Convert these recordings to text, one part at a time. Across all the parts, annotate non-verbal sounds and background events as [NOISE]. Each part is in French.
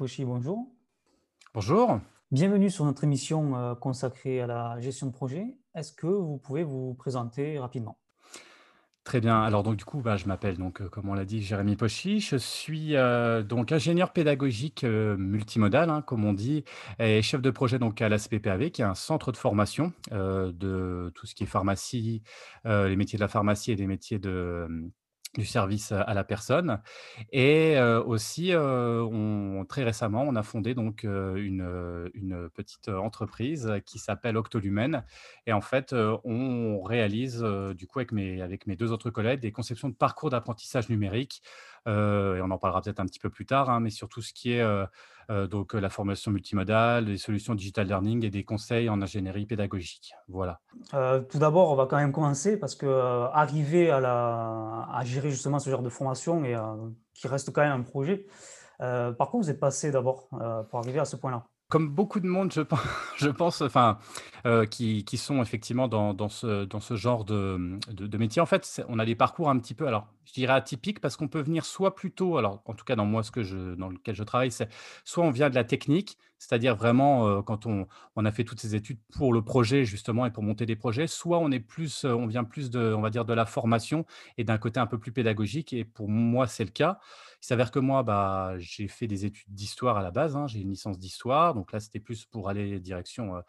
Pochy, bonjour. Bonjour. Bienvenue sur notre émission euh, consacrée à la gestion de projet. Est-ce que vous pouvez vous présenter rapidement? Très bien. Alors donc du coup, bah, je m'appelle donc, euh, comme on l'a dit, Jérémy Pochy. Je suis euh, donc ingénieur pédagogique euh, multimodal, hein, comme on dit, et chef de projet donc à la CPPAV, qui est un centre de formation de tout ce qui est pharmacie, les métiers de la pharmacie et les métiers de, du service à la personne et aussi, on très récemment, on a fondé donc une, une petite entreprise qui s'appelle Octolumen et en fait, on réalise, du coup avec mes avec mes 2 autres collègues, des conceptions de parcours d'apprentissage numérique, heu et on en parlera peut-être un petit peu plus tard, hein, mais sur tout ce qui est, heu heu, donc la formation multimodale, les solutions digital learning et des conseils en ingénierie pédagogique. Voilà. Euh, tout d'abord, on va quand même commencer parce que euh, arriver à, la, à gérer justement ce genre de formation et euh, qui reste quand même un projet. Euh, par quoi vous êtes passé d'abord euh, pour arriver à ce point-là? Comme beaucoup de monde, je pense, [LAUGHS] je pense enfin, qui qui sont effectivement dans dans ce dans ce genre de, de de métier. En fait, on a des parcours un petit peu, alors, je dirais atypiques parce qu'on peut venir soit plutôt alors, en tout cas dans moi, ce que je dans lequel je travaille, c'est soit on vient de la technique, c'est-à-dire vraiment, heu, quand on on a fait toutes ces études pour le projet justement et pour monter des projets, soit on est plus, heu, on vient plus de on va dire de la formation et d'un côté un peu plus pédagogique et pour moi, c'est le cas. Il s'avère que moi, bah, j'ai fait des études d'histoire à la base, hein, j'ai une licence d'histoire, donc là, c'était plus pour aller direction, heu,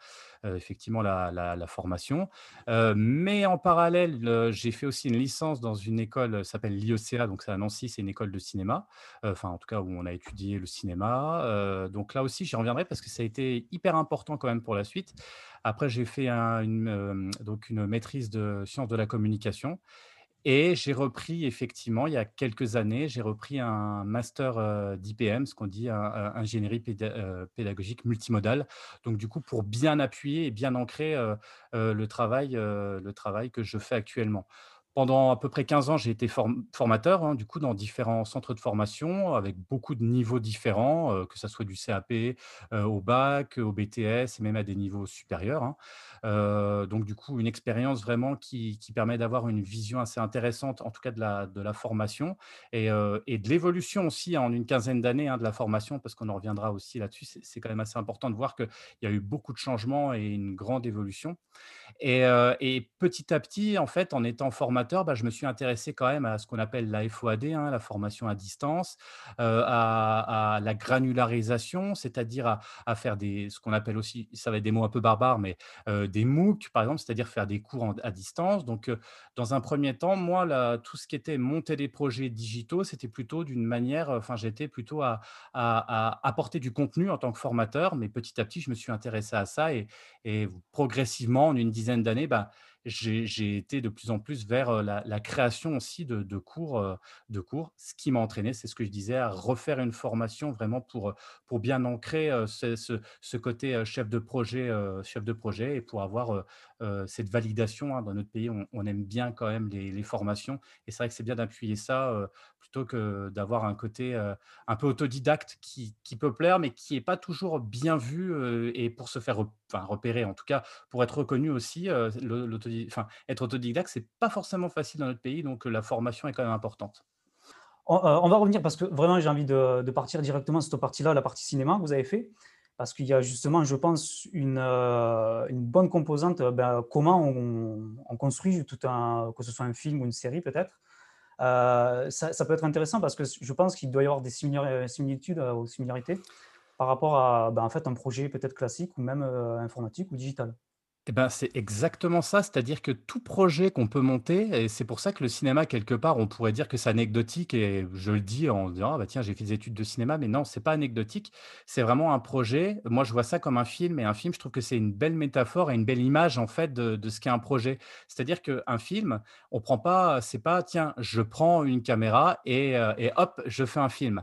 effectivement la formation. Heu, mais en parallèle, j'ai fait aussi une licence dans une école, heu, s'appelle l'IECA, donc c'est à Nancy, c'est une école de cinéma, enfin en tout cas où on a étudié le cinéma, donc là aussi j'y reviendrai parce que ça a été hyper important quand même pour la suite. Après j'ai fait un une, donc une maîtrise de sciences de la communication et j'ai repris effectivement, il y a quelques années, j'ai repris un master, heu, d'IPM, ce qu'on dit in in ingénierie heu, pédagogique multimodale. Donc du coup, pour bien appuyer et bien ancrer, heu, le travail, le travail que je fais actuellement. Pendant à peu près 15 ans, j'ai été form formateur, hein, du coup, dans différents centres de formation avec beaucoup de niveaux différents, heu, que ça soit du CAP, heu, au bac, au BTS et même à des niveaux supérieurs, hein. Heu, donc du coup, une expérience vraiment qui permet d'avoir une vision assez intéressante, en tout cas de la formation et de l'évolution aussi en une quinzaine d'années, hein, de la formation parce qu'on en reviendra aussi là-dessus. C'est quand même assez important de voir qu'il y a eu beaucoup de changements et une grande évolution. Et et petit à petit, en fait, en étant formateur, bah, je me suis intéressé quand même à ce qu'on appelle la FOAD, hein, la formation à distance, heu, à la granularisation, c'est-à-dire à faire des ce qu'on appelle aussi, ça va être des mots un peu barbares, mais heu, des MOOC, par exemple, c'est-à-dire faire des cours à distance. Donc heu, dans un premier temps, moi, tout ce qui était monter des projets digitaux, c'était plutôt d'une manière, enfin, j'étais plutôt à apporter du contenu en tant que formateur, mais petit à petit, je me suis intéressé à ça et et progressivement, en une dizaine d'années, bah, j'ai été de plus en plus vers, la création aussi de cours, de cours. Ce qui m'a entraîné, c'est ce que je disais, à refaire une formation vraiment pour, bien ancrer, ce ce côté, chef de projet, chef de projet et pour avoir, heu, cette validation, hein. Dans notre pays, on aime bien quand même les les formations et c'est vrai que c'est bien d'appuyer ça, heu, plutôt que d'avoir un côté, heu, un peu autodidacte qui peut plaire, mais qui est pas toujours bien vu, et pour se faire repérer, en tout cas, pour être reconnu aussi, être autodidacte, c'est pas forcément facile dans notre pays, donc la formation est quand même importante. on, euh, on va revenir parce que vraiment j'ai envie de, de partir directement sur cette partie-là, la partie cinéma que vous avez fait, parce qu'il y a justement, je pense, une, euh, bonne composante, euh, ben, comment on, on construit tout un, que ce soit un film ou une série peut-être. Euh, ça, peut être intéressant parce que je pense qu'il doit y avoir des similitudes ou similarités par rapport à ben, en fait, un projet peut-être classique ou même informatique ou digital. Et ben, c'est exactement ça, c'est-à-dire que tout projet qu'on peut monter et c'est pour ça que le cinéma, quelque part, on pourrait dire que c'est anecdotique et je le dis en disant: «Ah bah tiens, j'ai fait des études de cinéma», mais non, c'est pas anecdotique. C'est vraiment un projet. Moi, je vois ça comme un film et un film, je trouve que c'est une belle métaphore et une belle image, en fait, de ce qu'est un projet. C'est-à-dire qu'un film, on prend pas c'est pas: «Tiens, je prends une caméra et et hop, je fais un film».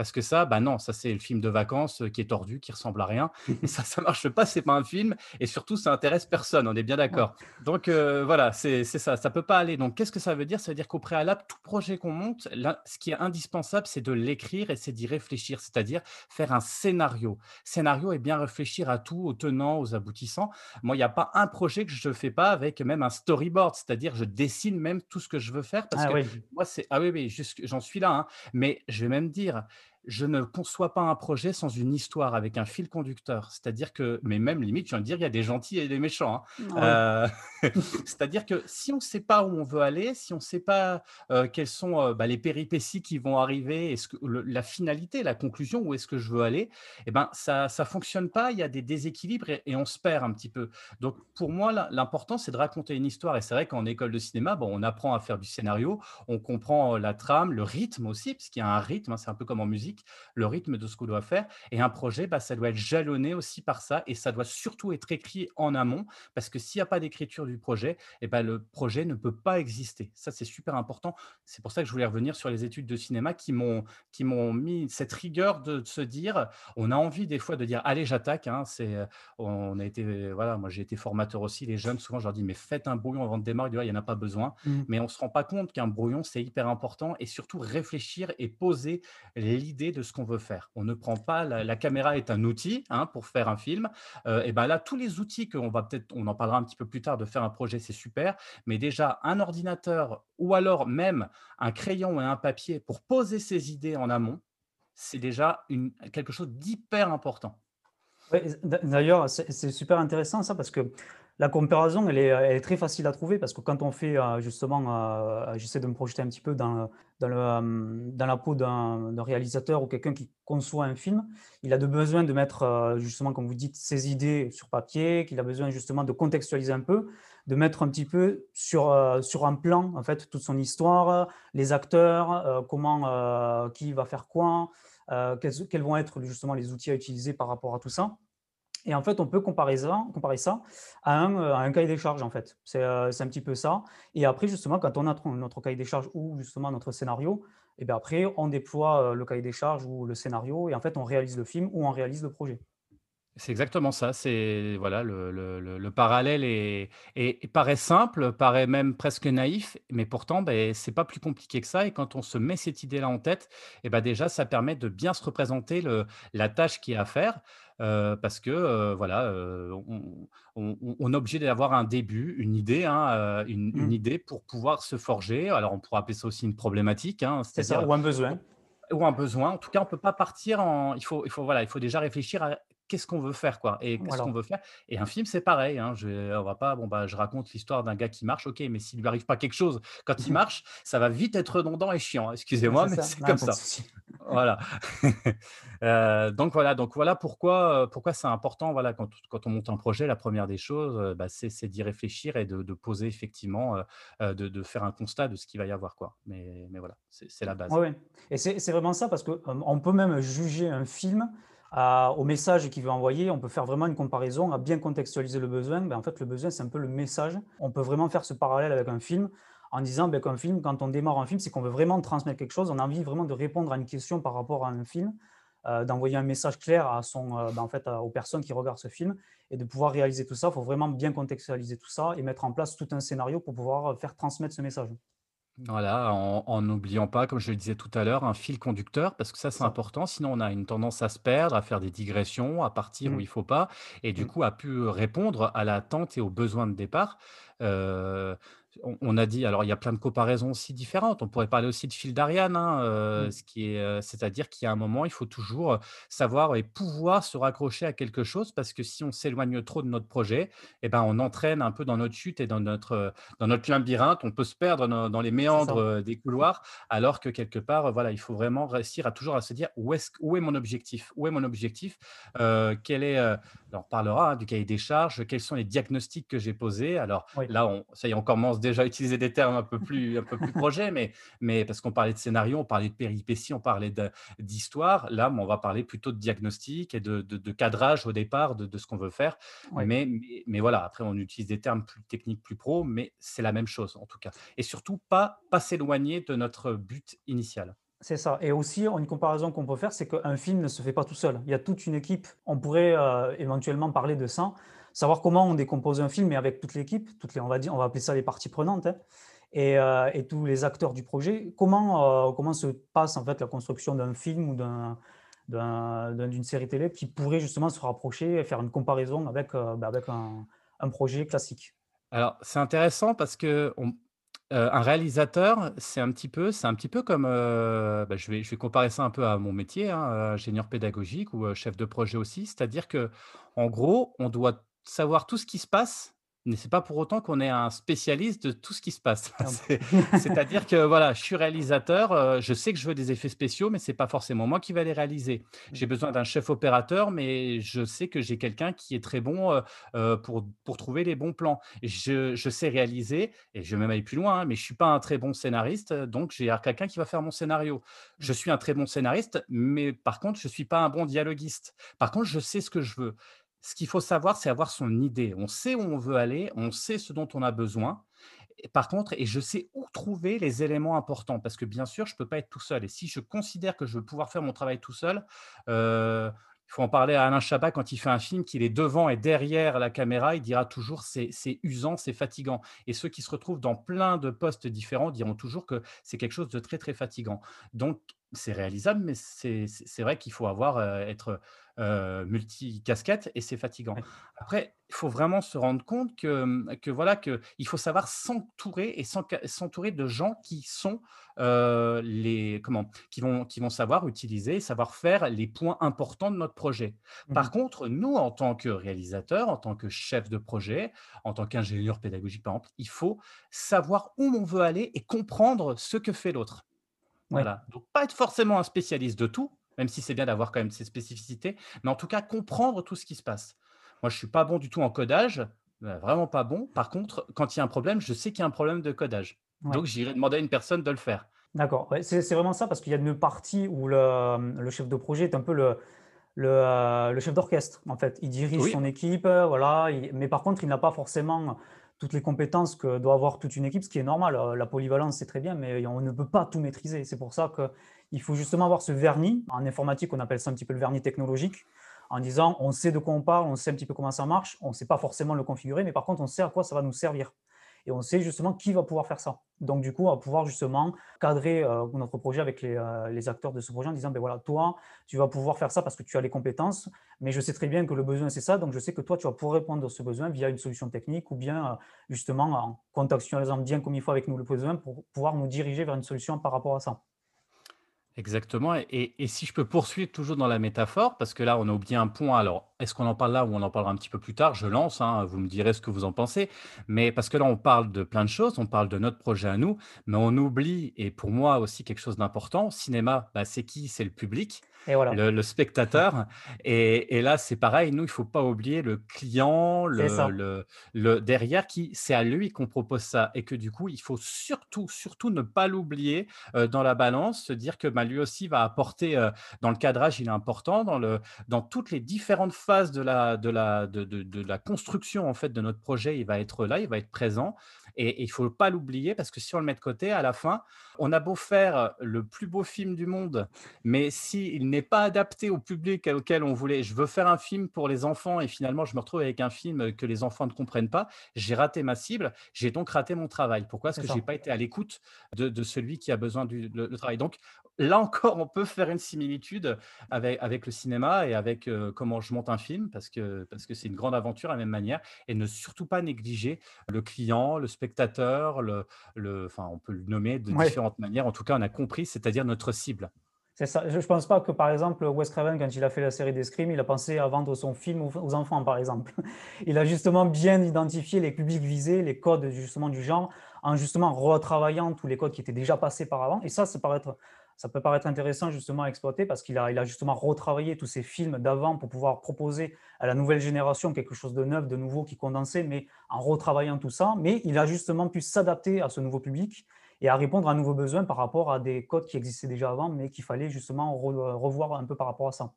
Parce que ça, bah non, ça c'est le film de vacances, heu, qui est tordu, qui ressemble à rien [LAUGHS] et ça, ça marche pas, c'est pas un film et surtout ça intéresse personne, on est bien d'accord. Donc heu, voilà, c'est ça, ça peut pas aller. Donc qu'est-ce que ça veut dire? Ça veut dire qu'au préalable, tout projet qu'on monte, là, ce qui est indispensable, c'est de l'écrire et c'est d'y réfléchir, c'est-à-dire faire un scénario. Scénario et bien réfléchir à tout, aux tenants, aux aboutissants. Moi, il y a pas un projet que je ne fais pas avec même un storyboard, c'est-à-dire je dessine même tout ce que je veux faire parce Ah que oui, moi c'est ah oui, oui, j'en suis là, hein, mais je vais même dire, je ne conçois pas un projet sans une histoire avec un fil conducteur. C'est-à-dire que, mais même limite, je viens de dire, il y a des gentils et des méchants. hein. Euh, [LAUGHS] [LAUGHS] c'est-à-dire que si on ne sait pas où on veut aller, si on ne sait pas euh, quelles sont euh, bah, les péripéties qui vont arriver, est-ce que le- la finalité, la conclusion, où est-ce que je veux aller, eh ben ça ça fonctionne pas. Il y a des déséquilibres et, et on se perd un petit peu. Donc pour moi, l'important c'est de raconter une histoire. Et c'est vrai qu'en école de cinéma, bon, on apprend à faire du scénario, on comprend la trame, le rythme aussi, parce qu'il y a un rythme. hein, c'est un peu comme en musique le rythme de ce qu'on doit faire. Et un projet, bah, ça doit être jalonné aussi par ça et ça doit surtout être écrit en amont parce que s'il n'y a pas d'écriture du projet, eh ben, le projet ne peut pas exister. Ça, c'est super important. C'est pour ça que je voulais revenir sur les études de cinéma qui m'ont qui m'ont mis cette rigueur de, de se dire, on a envie des fois de dire, allez, j'attaque. hein, c'est, on a été, voilà, moi j'ai été formateur aussi. Les jeunes, souvent, je leur dis, mais faites un brouillon avant de démarrer. Il n'y en a pas besoin. Mmh. Mais on ne se rend pas compte qu'un brouillon, c'est hyper important et surtout réfléchir et poser l'idée de ce qu'on veut faire. On ne prend pas, la, caméra est un outil hein, pour faire un film. Euh, et ben là, tous les outils qu'on va peut-être, on en parlera un petit peu plus tard, de faire un projet, c'est super. Mais déjà, un ordinateur ou alors même un crayon et un papier pour poser ses idées en amont, c'est déjà une, quelque chose d'hyper important. D'ailleurs, c'est super intéressant ça parce que la comparaison, elle est, très facile à trouver parce que quand on fait euh, justement, euh, j'essaie de me projeter un petit peu dans, euh, la peau d'un réalisateur ou quelqu'un qui conçoit un film, il a besoin de mettre justement, comme vous dites, ses idées sur papier, qu'il a besoin justement de contextualiser un peu, de mettre un petit peu sur, un plan en fait toute son histoire, les acteurs, comment, qui va faire quoi, quels, quels vont être justement les outils à utiliser par rapport à tout ça. Et en fait, on peut comparer ça, euh, à un cahier des charges, en fait. C'est euh, c'est un petit peu ça. Et après, justement, quand on a notre, cahier des charges ou justement notre scénario, et bien après, on déploie euh, le cahier des charges ou le scénario et en fait, on réalise le film ou on réalise le projet. C'est exactement ça. C'est voilà, le, le- le- le parallèle est, paraît simple, paraît même presque naïf, mais pourtant, ben, c'est pas plus compliqué que ça. Et quand on se met cette idée-là en tête, et ben déjà, ça permet de bien se représenter la tâche qui est à faire, euh, parce que euh, voilà, euh, on, on- on- on est obligé d'avoir un début, une idée, hein, une, une Mm. idée pour pouvoir se forger. Alors, on pourrait appeler ça aussi une problématique, hein, C'est ça, c'est-à-dire ou un besoin. ou un besoin. En tout cas, on peut pas partir en il faut il faut voilà, il faut déjà réfléchir à qu'est-ce qu'on veut faire quoi et qu'est-ce qu'on veut faire et un film, c'est pareil, hein. Je on va pas bon, bah, je raconte l'histoire d'un gars qui marche, OK, mais s'il lui arrive pas quelque chose quand il [LAUGHS] marche, ça va vite être redondant et chiant. Excusez-moi, C'est mais ça, c'est comme ça. Voilà. Heu, [LAUGHS] donc voilà donc voilà pourquoi, heu, pourquoi c'est important, voilà, quand quand on monte un projet, la première des choses, heu, bah, c'est d'y réfléchir et de de poser effectivement, de de faire un constat de ce qu'il va y avoir, quoi. Mais mais voilà, c'est la base. ouais. Et c'est vraiment ça parce que, hem, on peut même juger un film, au message qu'il veut envoyer. On peut faire vraiment une comparaison, à bien contextualiser le besoin. Ben, en fait, le besoin, c'est un peu le message. On peut vraiment faire ce parallèle avec un film en disant, ben, qu'un film, quand on démarre un film, c'est qu'on veut vraiment transmettre quelque chose. On a envie vraiment de répondre à une question par rapport à un film, heu, d'envoyer un message clair à son, heu, ben, en fait, aux personnes qui regardent ce film et de pouvoir réaliser tout ça. Il faut vraiment bien contextualiser tout ça et mettre en place tout un scénario pour pouvoir, heu, faire transmettre ce message. Voilà, en n'oubliant pas, comme je le disais tout à l'heure, un fil conducteur, parce que ça, C'est ça. important. Sinon, on a une tendance à se perdre, à faire des digressions, à partir où Mmh. il faut pas, et du Mmh. coup, à pu répondre à l'attente et aux besoins de départ. Heu, on on a dit alors il y a plein de comparaisons aussi différentes. On pourrait parler aussi de fil d'Ariane, hein, heu, Mmh. ce qui est, heu, c'est-à-dire qu'il y a un moment, il faut toujours, heu, savoir et pouvoir se raccrocher à quelque chose parce que si on s'éloigne trop de notre projet, et ben, on entraîne un peu dans notre chute et dans notre, dans notre labyrinthe. On peut se perdre dans dans les méandres, des couloirs alors que quelque part, voilà, il faut vraiment réussir à toujours à se dire: «Où est-ce où est mon objectif? Où est mon objectif? Quel est, heu» alors on parlera, hein, du cahier des charges, quels sont les diagnostics que j'ai posés? Alors Oui. là, on ça y est, on commence déjà à utiliser des termes un peu plus un peu plus projets, mais mais parce qu'on parlait de scénario, on parlait de péripéties, on parlait d'histoire. Là, on va parler plutôt de diagnostic et de de de cadrage au départ de de ce qu'on veut faire. Mais mais mais voilà, après on utilise des termes plus techniques, plus pro, mais c'est la même chose en tout cas et surtout pas pas s'éloigner de notre but initial. C'est ça et aussi une comparaison qu'on peut faire, c'est qu'un film ne se fait pas tout seul. Il y a toute une équipe. On pourrait, heu, éventuellement parler de ça, savoir comment on décompose un film, mais avec toute l'équipe, toutes les on va dire on va appeler ça les parties prenantes, hein et heu et tous les acteurs du projet. Comment, heu, comment se passe en fait la construction d'un film ou d'un d'un d'un d'une série télé qui pourrait justement se rapprocher et faire une comparaison avec, heu, bah, avec un un projet classique? Alors, c'est intéressant parce Heu, un réalisateur, c'est un petit peu c'est un petit peu comme, bah, je vais je vais comparer ça un peu à mon métier, hein, ingénieur pédagogique ou, chef de projet aussi. C'est-à-dire qu'en gros, on doit savoir tout ce qui se passe, mais c'est pas pour autant qu'on est un spécialiste de tout ce qui se passe. [LAUGHS] C'est c'est-à-dire que voilà, je suis réalisateur, heu, je sais que je veux des effets spéciaux, mais c'est pas forcément moi qui vais les réaliser. J'ai besoin d'un chef opérateur, mais je sais que j'ai quelqu'un qui est très bon, heu heu, pour pour trouver les bons plans. Je je sais réaliser et je vais même aller plus loin, hein, mais je suis pas un très bon scénariste, donc j'ai quelqu'un qui va faire mon scénario. Je suis un très bon scénariste, mais par contre, je suis pas un bon dialoguiste. Par contre, je sais ce que je veux. Ce qu'il faut savoir, c'est avoir son idée. On sait où on veut aller, on sait ce dont on a besoin. Par contre et je sais où trouver les éléments importants parce que bien sûr, je peux pas être tout seul et si je considère que je veux pouvoir faire mon travail tout seul, heu, il faut en parler à Alain Chabat quand il fait un film, qu'il est devant et derrière la caméra, il dira toujours: «C'est c'est usant, c'est fatigant» et ceux qui se retrouvent dans plein de postes différents diront toujours que c'est quelque chose de très, très fatigant. Donc c'est réalisable, mais c'est vrai qu'il faut avoir, être, heu, multicasquette et c'est fatigant. Après, il faut vraiment se rendre compte que, que voilà, qu'il faut savoir s'entourer et s'entourer de gens qui sont, les comment? Qui vont qui vont savoir utiliser, savoir faire les points importants de notre projet. Mmh Par contre, nous, en tant que réalisateurs, en tant que chef de projet, en tant qu'ingénieur pédagogique, par exemple, il faut savoir où on veut aller et comprendre ce que fait l'autre. Voilà, donc pas être forcément un spécialiste de tout, même si c'est bien d'avoir quand même ses spécificités, mais en tout cas comprendre tout ce qui se passe. Moi, je suis pas bon du tout en codage, heu, vraiment pas bon. Par contre, quand il y a un problème, je sais qu'il y a un problème de codage. Ouais. Donc j'irai demander à une personne de le faire. D'accord, ouais, c'est vraiment ça parce qu'il y a une partie où le, le chef de projet est un peu le le, le chef d'orchestre, en fait. Il dirige Oui, son équipe, voilà, il mais par contre, il n'a pas forcément toutes les compétences que doit avoir toute une équipe, ce qui est normal. Heu, la polyvalence, c'est très bien, mais on ne peut pas tout maîtriser. C'est pour ça qu'il faut justement avoir ce vernis. En informatique, on appelle ça un petit peu le vernis technologique, en disant: «On sait de quoi on parle, on sait un petit peu comment ça marche, on ne sait pas forcément le configurer, mais par contre, on sait à quoi ça va nous servir» et on sait justement qui va pouvoir faire ça. Donc du coup, on va pouvoir justement cadrer, heu, notre projet avec les, heu, les acteurs de ce projet en disant: ben voilà, toi, tu vas pouvoir faire ça parce que tu as les compétences, mais je sais très bien que le besoin, c'est ça, donc je sais que toi, tu vas pouvoir répondre à ce besoin via une solution technique ou bien, heu, justement en contextualisant bien comme il faut avec nous le besoin pour pouvoir nous diriger vers une solution par rapport à ça». Exactement et et si je peux poursuivre toujours dans la métaphore, parce que là, on a oublié un point. Alors, est-ce qu'on en parle là ou on en parlera un petit peu plus tard? Je lance, hein, vous me direz ce que vous en pensez. Mais parce que là, on parle de plein de choses, on parle de notre projet à nous, mais on oublie et pour moi aussi quelque chose d'important, cinéma, bah, c'est qui? C'est le public. Et voilà, Le le spectateur. Et et là, c'est pareil, nous, il faut pas oublier le client, le ça, le le derrière qui c'est à lui qu'on propose ça. Et que du coup, il faut surtout, surtout ne pas l'oublier, heu, dans la balance, se dire que, bah, lui aussi va apporter, heu, dans le cadrage, il est important, dans le dans toutes les différentes phases de la de la de de de la construction, en fait, de notre projet, il va être là, il va être présent et et il faut pas l'oublier parce que si on le met de côté, à la fin, on a beau faire le plus beau film du monde, mais s'il n'est pas adapté au public auquel on voulait je veux faire un film pour les enfants et finalement je me retrouve avec un film que les enfants ne comprennent pas, j'ai raté ma cible, j'ai donc raté mon travail. Pourquoi? Parce c'est que j'ai ça. pas été à l'écoute de de celui qui a besoin du le le travail. Donc là encore, on peut faire une similitude avec avec le cinéma et avec, heu, comment je monte un film parce que parce que c'est une grande aventure à la même manière et ne surtout pas négliger le client, le spectateur, le le enfin on peut le nommer de Ouais. différentes manières. En tout cas, on a compris, c'est-à-dire notre cible. C'est ça. Je ne pense pas que, par exemple, Wes Craven, quand il a fait la série des Scream, il a pensé à vendre son film aux aux enfants, par exemple. [LAUGHS] Il a justement bien identifié les publics visés, les codes justement du genre, en justement retravaillant tous les codes qui étaient déjà passés par avant. Et ça, ça, paraît être- ça peut paraître intéressant justement à exploiter parce qu'il a, justement retravaillé tous ces films d'avant pour pouvoir proposer à la nouvelle génération quelque chose de neuf, de nouveau, qui condensait, mais en retravaillant tout ça. Mais il a justement pu s'adapter à ce nouveau public et à répondre à un nouveau besoin par rapport à des codes qui existaient déjà avant, mais qu'il fallait justement re- revoir un peu par rapport à ça.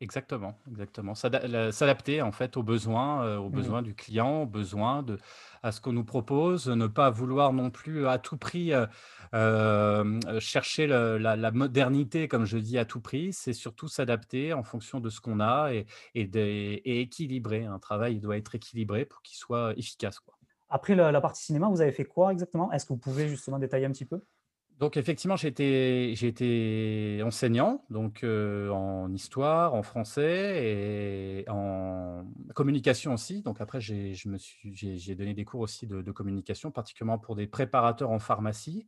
Exactement, exactement. S'adapter en fait aux besoins, heu, aux besoins du client, aux besoins de à ce qu'on nous propose, ne pas vouloir non plus à tout prix, heu, hem, chercher le la la modernité comme je dis à tout prix. C'est surtout s'adapter en fonction de ce qu'on a et et des et équilibrer. Un travail, il doit être équilibré pour qu'il soit efficace, quoi. Après la, la partie cinéma, vous avez fait quoi exactement? Est-ce que vous pouvez justement détailler un petit peu? Donc effectivement, j'ai été enseignant, donc heu, en histoire, en français et en communication aussi. Donc après j'ai donné des cours aussi de communication, particulièrement pour des préparateurs en pharmacie,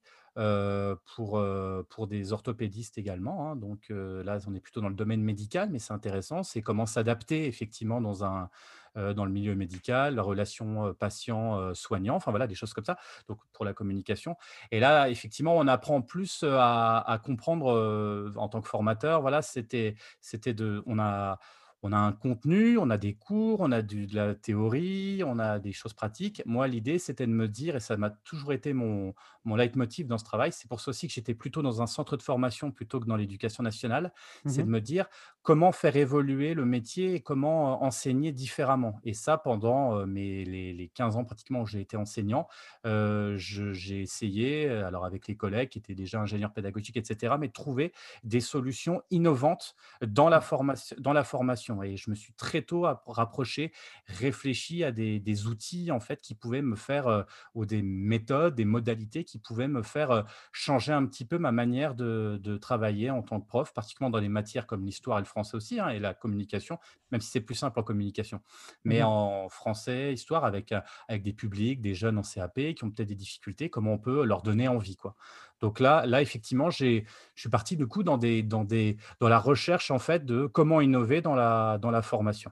pour, heu, pour des orthopédistes également, hein. Donc là, on est plutôt dans le domaine médical, mais c'est intéressant. C'est comment s'adapter effectivement dans un, dans le milieu médical, la relation, heu, patient, heu, soignant, enfin voilà, des choses comme ça, donc pour la communication. Et là, effectivement, on apprend plus, à à comprendre, en tant que formateur, voilà, c'était c'était de on a on a un contenu, on a des cours, on a du de la théorie, on a des choses pratiques. Moi, l'idée, c'était de me dire et ça m'a toujours été mon mon leitmotiv dans ce travail, c'est pour ça aussi que j'étais plutôt dans un centre de formation plutôt que dans l'éducation nationale, c'est de Mmh me dire: «Comment faire évoluer le métier et comment, enseigner différemment?» et ça pendant, mes les les 15 ans pratiquement où j'ai été enseignant, j'ai essayé, alors avec les collègues qui étaient déjà ingénieurs pédagogiques et cetera, mais de trouver des solutions innovantes dans la formation dans la formation et je me suis très tôt app rapproché, réfléchi à des des outils en fait qui pouvaient me faire, ou des méthodes, des modalités qui pouvaient me faire, changer un petit peu ma manière de de travailler en tant que prof, particulièrement dans les matières comme l'histoire et le français aussi, hein et la communication, même si c'est plus simple en communication. Mais mh. en français, histoire avec, avec des publics, des jeunes en CAP qui ont peut-être des difficultés, comment on peut leur donner envie, quoi. Donc là là, effectivement, je suis parti du coup dans des dans des dans la recherche, en fait, de comment innover dans la dans la formation.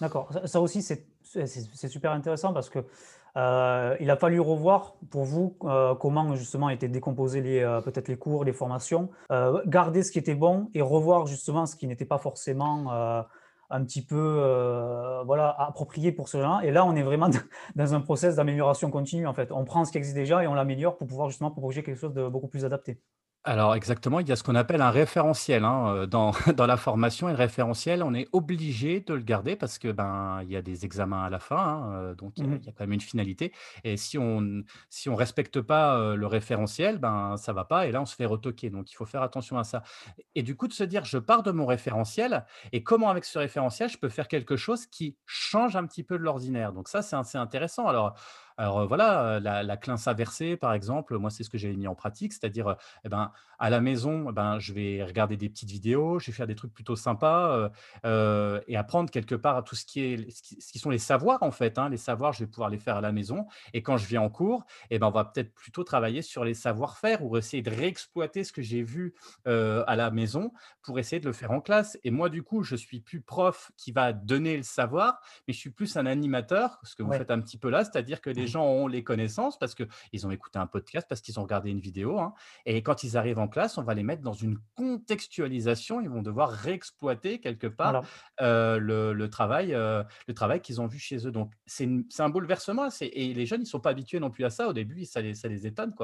D'accord, ça aussi c'est super intéressant parce que, heu, il a fallu revoir pour vous, heu, comment justement étaient décomposés heu, peut-être les cours, les formations, garder ce qui était bon et revoir justement ce qui n'était pas forcément, un petit peu, heu, voilà, approprié pour ce gens et là on est vraiment dans [LAUGHS] dans un process d'amélioration continue en fait. On prend ce qui existe déjà et on l'améliore pour pouvoir justement proposer quelque chose de beaucoup plus adapté. Alors exactement, il y a ce qu'on appelle un référentiel, hein, heu, dans [LAUGHS] dans la formation. Et le référentiel, on est obligé de le garder parce que, ben, il y a des examens à la fin, hein, heu, donc il y a Mmh il y a quand même une finalité. Et si on si on respecte pas, heu, le référentiel, ben, ça va pas. Et là, on se fait retoquer. Donc il faut faire attention à ça. Et du coup, de se dire: «Je pars de mon référentiel et comment avec ce référentiel, je peux faire quelque chose qui change un petit peu de l'ordinaire?» donc ça, c'est assez intéressant. Alors alors, voilà, la la clince inversée, par exemple, moi, c'est ce que j'ai mis en pratique, c'est-à-dire, et ben, à la maison, ben, je vais regarder des petites vidéos, je vais faire des trucs plutôt sympas, et apprendre quelque part tout ce qui est ce qui ce qui sont les savoirs, en fait, hein. Les savoirs, je vais pouvoir les faire à la maison et quand je viens en cours et ben, on va peut-être plutôt travailler sur les savoir-faire ou essayer de réexploiter ce que j'ai vu, à la maison pour essayer de le faire en classe et moi, du coup, je suis plus prof qui va donner le savoir, mais je suis plus un animateur, ce que vous Ouais. faites un petit peu là, c'est-à-dire que les gens ont les connaissances parce qu'ils ont écouté un podcast, parce qu'ils ont regardé une vidéo, hein et quand ils arrivent en classe, on va les mettre dans une contextualisation. Ils vont devoir réexploiter quelque part, Voilà, heu, le le travail, le travail qu'ils ont vu chez eux. Donc c'est un bouleversement, et les jeunes, ils sont pas habitués non plus à ça. Au début, ça les ça les étonne,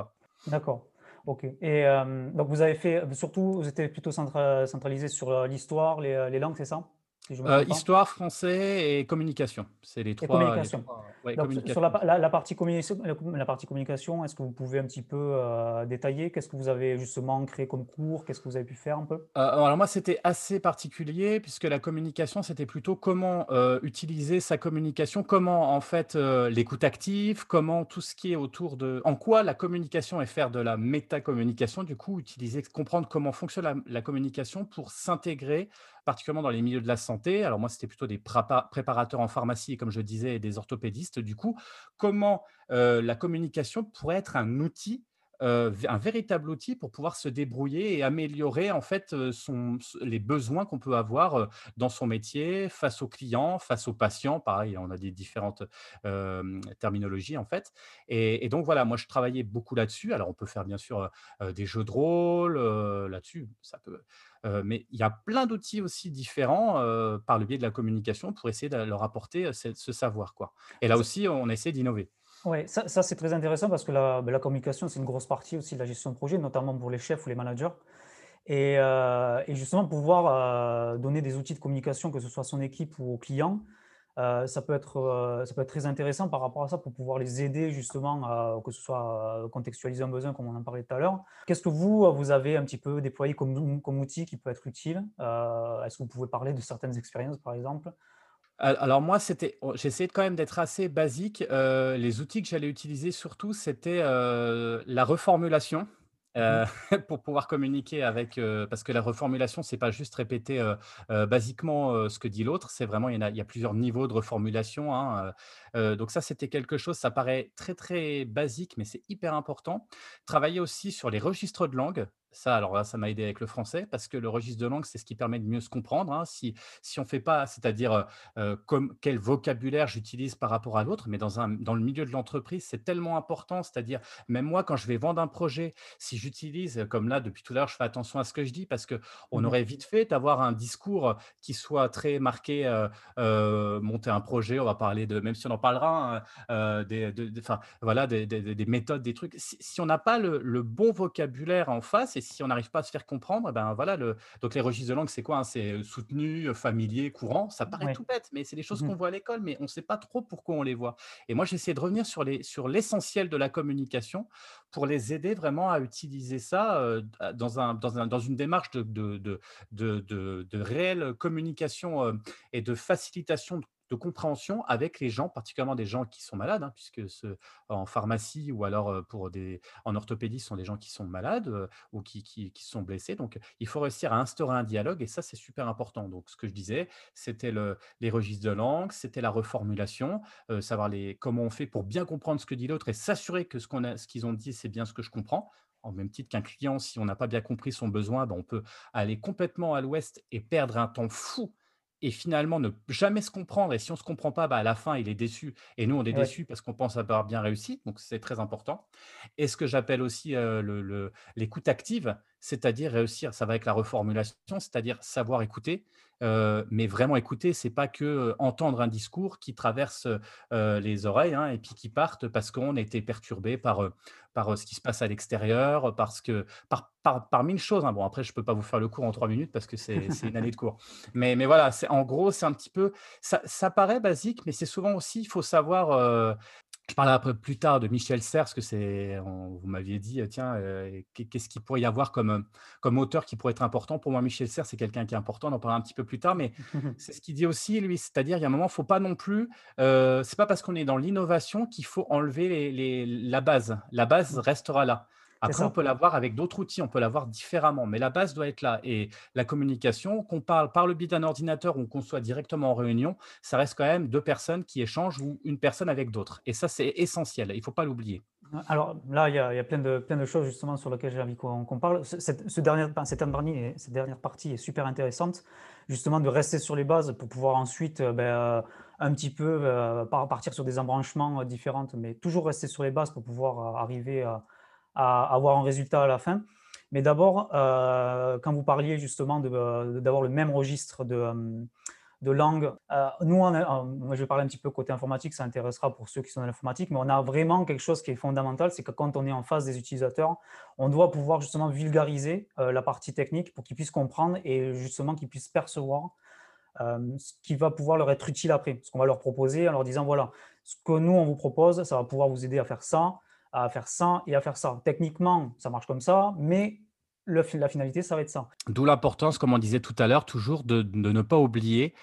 d'accord. OK et hem, donc vous avez fait surtout vous étiez plutôt centra centralisé sur, l'histoire, les, les langues, c'est ça? Si pas? histoire, français et communication. C'est les Et 3 les communication. 3 ouais, Donc sur la communication. pa la la partie communication la la partie communication, est-ce que vous pouvez un petit peu, heu, détailler? Qu'est-ce que vous avez justement créé comme cours? Qu'est-ce que vous avez pu faire un peu? Heu, alors moi, c'était assez particulier puisque la communication, c'était plutôt comment, utiliser sa communication, comment en fait, l'écoute active, comment tout ce qui est autour de en quoi la communication et faire de la métacommunication, du coup, utiliser comprendre comment fonctionne la la communication pour s'intégrer, particulièrement dans les milieux de la santé. Alors moi, c'était plutôt des préparateurs en pharmacie, comme je disais et des orthopédistes. Du coup, comment, heu, la communication pourrait être un outil heu, v un véritable outil pour pouvoir se débrouiller et améliorer en fait, s les besoins qu'on peut avoir, dans son métier, face aux clients, face aux patients? Pareil, on a des différentes, terminologies en fait et donc voilà, moi je travaillais beaucoup là-dessus. Alors on peut faire bien sûr, des jeux de rôle, là-dessus, ça peut mais il y a plein d'outils aussi différents, heu, par le biais de la communication pour essayer de leur apporter, heu, ce ce savoir quoi et là aussi on essaie d'innover. Ouais, ça ça c'est très intéressant parce que la, bah, la communication, c'est une grosse partie aussi de la gestion de projet, notamment pour les chefs ou les managers et justement pouvoir, donner des outils de communication, que ce soit à son équipe ou aux clients, heu, ça peut être, heu, ça peut être très intéressant par rapport à ça pour pouvoir les aider justement à que ce soit, heu, contextualiser un besoin comme on en parlait tout à l'heure. Qu'est-ce que vous, vous avez un petit peu déployé comme outil qui peut être utile? Est-ce que vous pouvez parler de certaines expériences par exemple? Al alors moi, de quand même d'être assez basique, les outils que j'allais utiliser surtout, c'était, la reformulation. Mmh heu, [LAUGHS] pour pouvoir communiquer avec, heu, parce que la reformulation, c'est pas juste répéter, heu, basiquement, ce que dit l'autre, c'est vraiment il y a il plusieurs niveaux de reformulation, hein, donc ça, c'était quelque chose, ça paraît très, très basique, mais c'est hyper important. Travailler aussi sur les registres de langue, ça, alors là, ça m'a aidé avec le français parce que le registre de langue, c'est ce qui permet de mieux se comprendre, hein. Si si on fait pas c'est-à-dire, heu, comme quel vocabulaire j'utilise par rapport à l'autre, mais dans un dans le milieu de l'entreprise, c'est tellement important, c'est-à-dire même moi, quand je vais vendre un projet, si j'utilise, heu, comme là, depuis tout à l'heure, je fais attention à ce que je dis parce qu'on Mmh aurait vite fait d'avoir un discours, qui soit très marqué, monter un projet, on va parler de même si on en parlera, hein, des de de voilà, des des des des méthodes, des trucs. Si si on n'a pas le le bon vocabulaire en face et si on n'arrive pas à se faire comprendre, eh ben, voilà, le donc les registres de langue, c'est quoi, hein? C'est, heu, soutenu, heu, familier, courant. Ça paraît Ouais. tout bête, mais c'est des choses Mmh qu'on voit à l'école, mais on ne sait pas trop pourquoi on les voit et moi, j'essaie de revenir sur les sur l'essentiel de la communication pour les aider vraiment à utiliser ça, heu, d dans un dans un dans une démarche de de de de de de réelle communication, et de facilitation de de compréhension avec les gens, particulièrement des gens qui sont malades, hein, puisque en pharmacie ou alors, pour des en orthopédie, ce sont des gens qui sont malades, ou qui sont blessés. Donc, il faut réussir à instaurer un dialogue et ça, c'est super important. Donc, ce que je disais, c'était le les registres de langue, c'était la reformulation, savoir les comment on fait pour bien comprendre ce que dit l'autre et s'assurer que ce qu'on a ce qu'ils ont dit, c'est bien ce que je comprends. En même titre qu'un client, si on n'a pas bien compris son besoin, ben, on peut aller complètement à l'ouest et perdre un temps fou et finalement ne jamais se comprendre et si on ne se comprend pas, bah, à la fin, il est déçu et nous, on est ouais. déçus parce qu'on pense avoir bien réussi, donc c'est très important et ce que j'appelle aussi, heu, le le l'écoute active, c'est-à-dire réussir ça va avec la reformulation, c'est-à-dire savoir écouter, heu, mais vraiment écouter, c'est pas que, heu, entendre un discours qui traverse, heu les oreilles, hein et puis qui partent parce qu'on a été perturbé par, par, ce qui se passe à l'extérieur, parce que par par par 1000 choses, hein. Bon après je peux pas vous faire le cours en 3 minutes parce que c'est une année de cours. Mais mais voilà, en gros, c'est un petit peu ça paraît basique, mais c'est souvent aussi, il faut savoir, je parlerai un peu plus tard de Michel Serres, parce que c'est vous m'aviez dit, heu: «Tiens, qu'est qu'est-ce qu'il pourrait y avoir comme, heu, comme auteur qui pourrait être important?» pour moi, Michel Serres, c'est quelqu'un qui est important, on en parlera un petit peu plus tard, mais [LAUGHS] c'est ce qu'il dit aussi lui, c'est-à-dire il y a un moment, il faut pas non plus, heu, c'est pas parce qu'on est dans l'innovation qu'il faut enlever les les la base. La base restera là. Après, on peut l'avoir avec d'autres outils, on peut l'avoir différemment, mais la base doit être là et la communication, qu'on parle par le biais d'un ordinateur ou qu'on soit directement en réunion, ça reste quand même 2 personnes qui échangent ou une personne avec d'autres et ça, c'est essentiel, il ne faut pas l'oublier. Alors là, il y a il y a plein de plein de choses justement sur lesquelles j'ai envie qu'on parle. Ce cette ce dernier enfin, cette dernière partie est super intéressante, justement de rester sur les bases pour pouvoir ensuite, heu, beh, heu, un petit peu, par partir sur des embranchements, heu, différentes, mais toujours rester sur les bases pour pouvoir, arriver à à avoir un résultat à la fin. Mais d'abord, heu, quand vous parliez justement heu, d'avoir le même registre de, hem, de langue. Euh, nous, euh, je vais parler un petit peu côté informatique, ça intéressera pour ceux qui sont dans l'informatique, mais on a vraiment quelque chose qui est fondamental, c'est que quand on est en face des utilisateurs, on doit pouvoir justement vulgariser euh, la partie technique pour qu'ils puissent comprendre et justement qu'ils puissent percevoir euh, ce qui va pouvoir leur être utile après. Ce qu'on va leur proposer en leur disant, voilà, ce que nous, on vous propose, ça va pouvoir vous aider à faire ça, à faire ça et à faire ça. Techniquement, ça marche comme ça, mais la finalité, ça va être ça. D'où l'importance, comme on disait tout à l'heure, toujours de ne pas oublier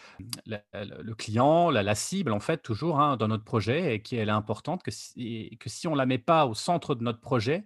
le client, la cible, en fait, toujours, hein, dans notre projet et qu'elle est importante, que si que si on la met pas au centre de notre projet,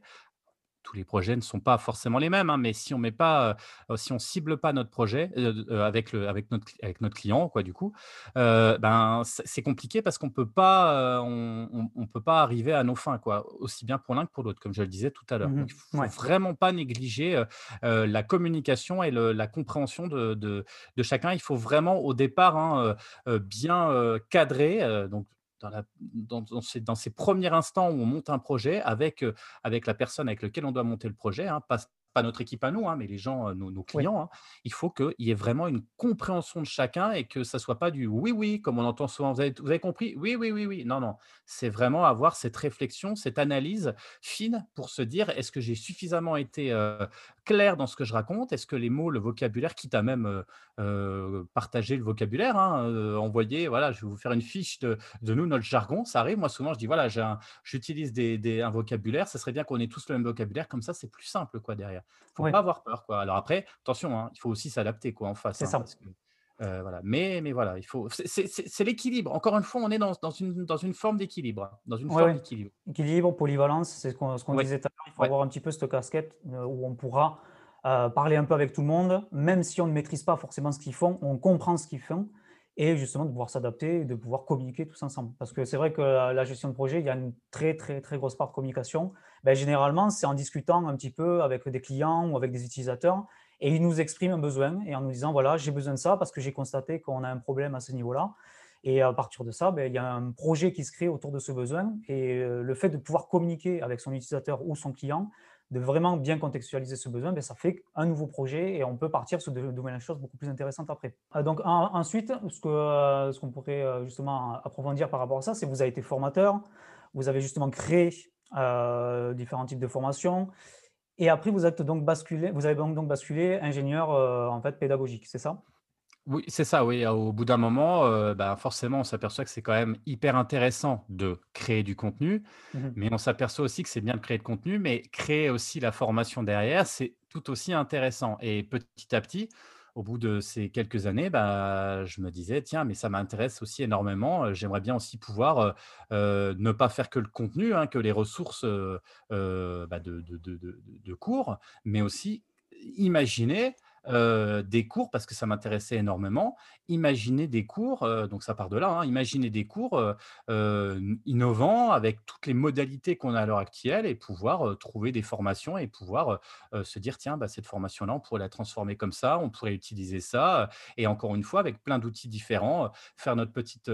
tous les projets ne sont pas forcément les mêmes, hein, mais si on met pas, heu, si on cible pas notre projet, avec le avec notre avec notre client quoi du coup, ben, c'est compliqué parce qu'on peut pas, on on on peut pas arriver à nos fins quoi, aussi bien pour l'un que pour l'autre, comme je le disais tout à l'heure. Mhm. il faut Ouais, vraiment pas négliger, la communication et le la compréhension de de de chacun. Il faut vraiment au départ, hein, bien, cadrer, donc dans la dans dans ces dans ces premiers instants où on monte un projet avec, heu, avec la personne avec laquelle on doit monter le projet, hein, pas pas notre équipe à nous, hein, mais les gens, heu, nos clients, hein. Il faut qu'il y ait vraiment une compréhension de chacun et que ça soit pas du «oui, oui», comme on entend souvent: «Vous avez vous avez compris? Oui, oui, oui, oui». Non, non, c'est vraiment avoir cette réflexion, cette analyse fine pour se dire: «Est-ce que j'ai suffisamment été, heu, clair dans ce que je raconte? Est-ce que les mots, le vocabulaire» quitte à même, heu heu, partager le vocabulaire, hein, heu, envoyer voilà, je vais vous faire une fiche de de nous, notre jargon, ça arrive. Moi, souvent, je dis: «Voilà, j'utilise des des un vocabulaire, ça serait bien qu'on ait tous le même vocabulaire, comme ça, c'est plus simple, quoi, derrière». Faut Ouais, pas avoir peur, quoi. Alors après, attention, hein, il faut aussi s'adapter, quoi, en face, c'est hein, ça. parce que Voilà, mais mais voilà, il faut c'est l'équilibre. Encore une fois, on est dans dans une dans une forme d'équilibre, dans une Ouais, forme ouais. d'équilibre. Équilibre, polyvalence, c'est ce qu'on ce disait tout à l'heure. Il faut avoir un petit peu cette casquette, heu, où on pourra, heu, parler un peu avec tout le monde, même si on ne maîtrise pas forcément ce qu'ils font, on comprend ce qu'ils font et justement de pouvoir s'adapter et de pouvoir communiquer tous ensemble. Parce que c'est vrai que la gestion de projet, il y a une très, très, très grosse part de communication. Beh, généralement, c'est en discutant un petit peu avec des clients ou avec des utilisateurs et ils nous expriment un besoin et en nous disant: «Voilà, j'ai besoin de ça parce que j'ai constaté qu'on a un problème à ce niveau-là» Et à partir de ça, beh, il y a un projet qui se crée autour de ce besoin et heu, le fait de pouvoir communiquer avec son utilisateur ou son client, de vraiment bien contextualiser ce besoin, beh, ça fait un nouveau projet et on peut partir sur de nouvelles choses beaucoup plus intéressantes après. Heu, donc en ensuite, ce que, heu, ce qu'on pourrait, justement approfondir par rapport à ça, c'est vous avez été formateur, vous avez justement créé, différents types de formations et après vous êtes donc basculé vous avez donc donc basculé ingénieur, heu, en fait pédagogique, c'est ça? Oui, c'est ça, oui, au bout d'un moment, heu, bah, forcément, on s'aperçoit que c'est quand même hyper intéressant de créer du contenu, Mmh mh. mais on s'aperçoit aussi que c'est bien de créer le contenu, mais créer aussi la formation derrière, c'est tout aussi intéressant et petit à petit, au bout de ces quelques années, bah, je me disais: «Tiens, mais ça m'intéresse aussi énormément, j'aimerais bien aussi pouvoir, ne pas faire que le contenu, hein, que les ressources, bah, de cours, mais aussi imaginer, heu, des cours parce que ça m'intéressait énormément. Imaginer des cours, heu, donc ça part de là, hein, imaginer des cours, heu, innovants avec toutes les modalités qu'on a à l'heure actuelle et pouvoir, trouver des formations et pouvoir, se dire: «Tiens, bah, cette formation-là, on pourrait la transformer comme ça, on pourrait utiliser ça», et encore une fois avec plein d'outils différents, faire notre petite,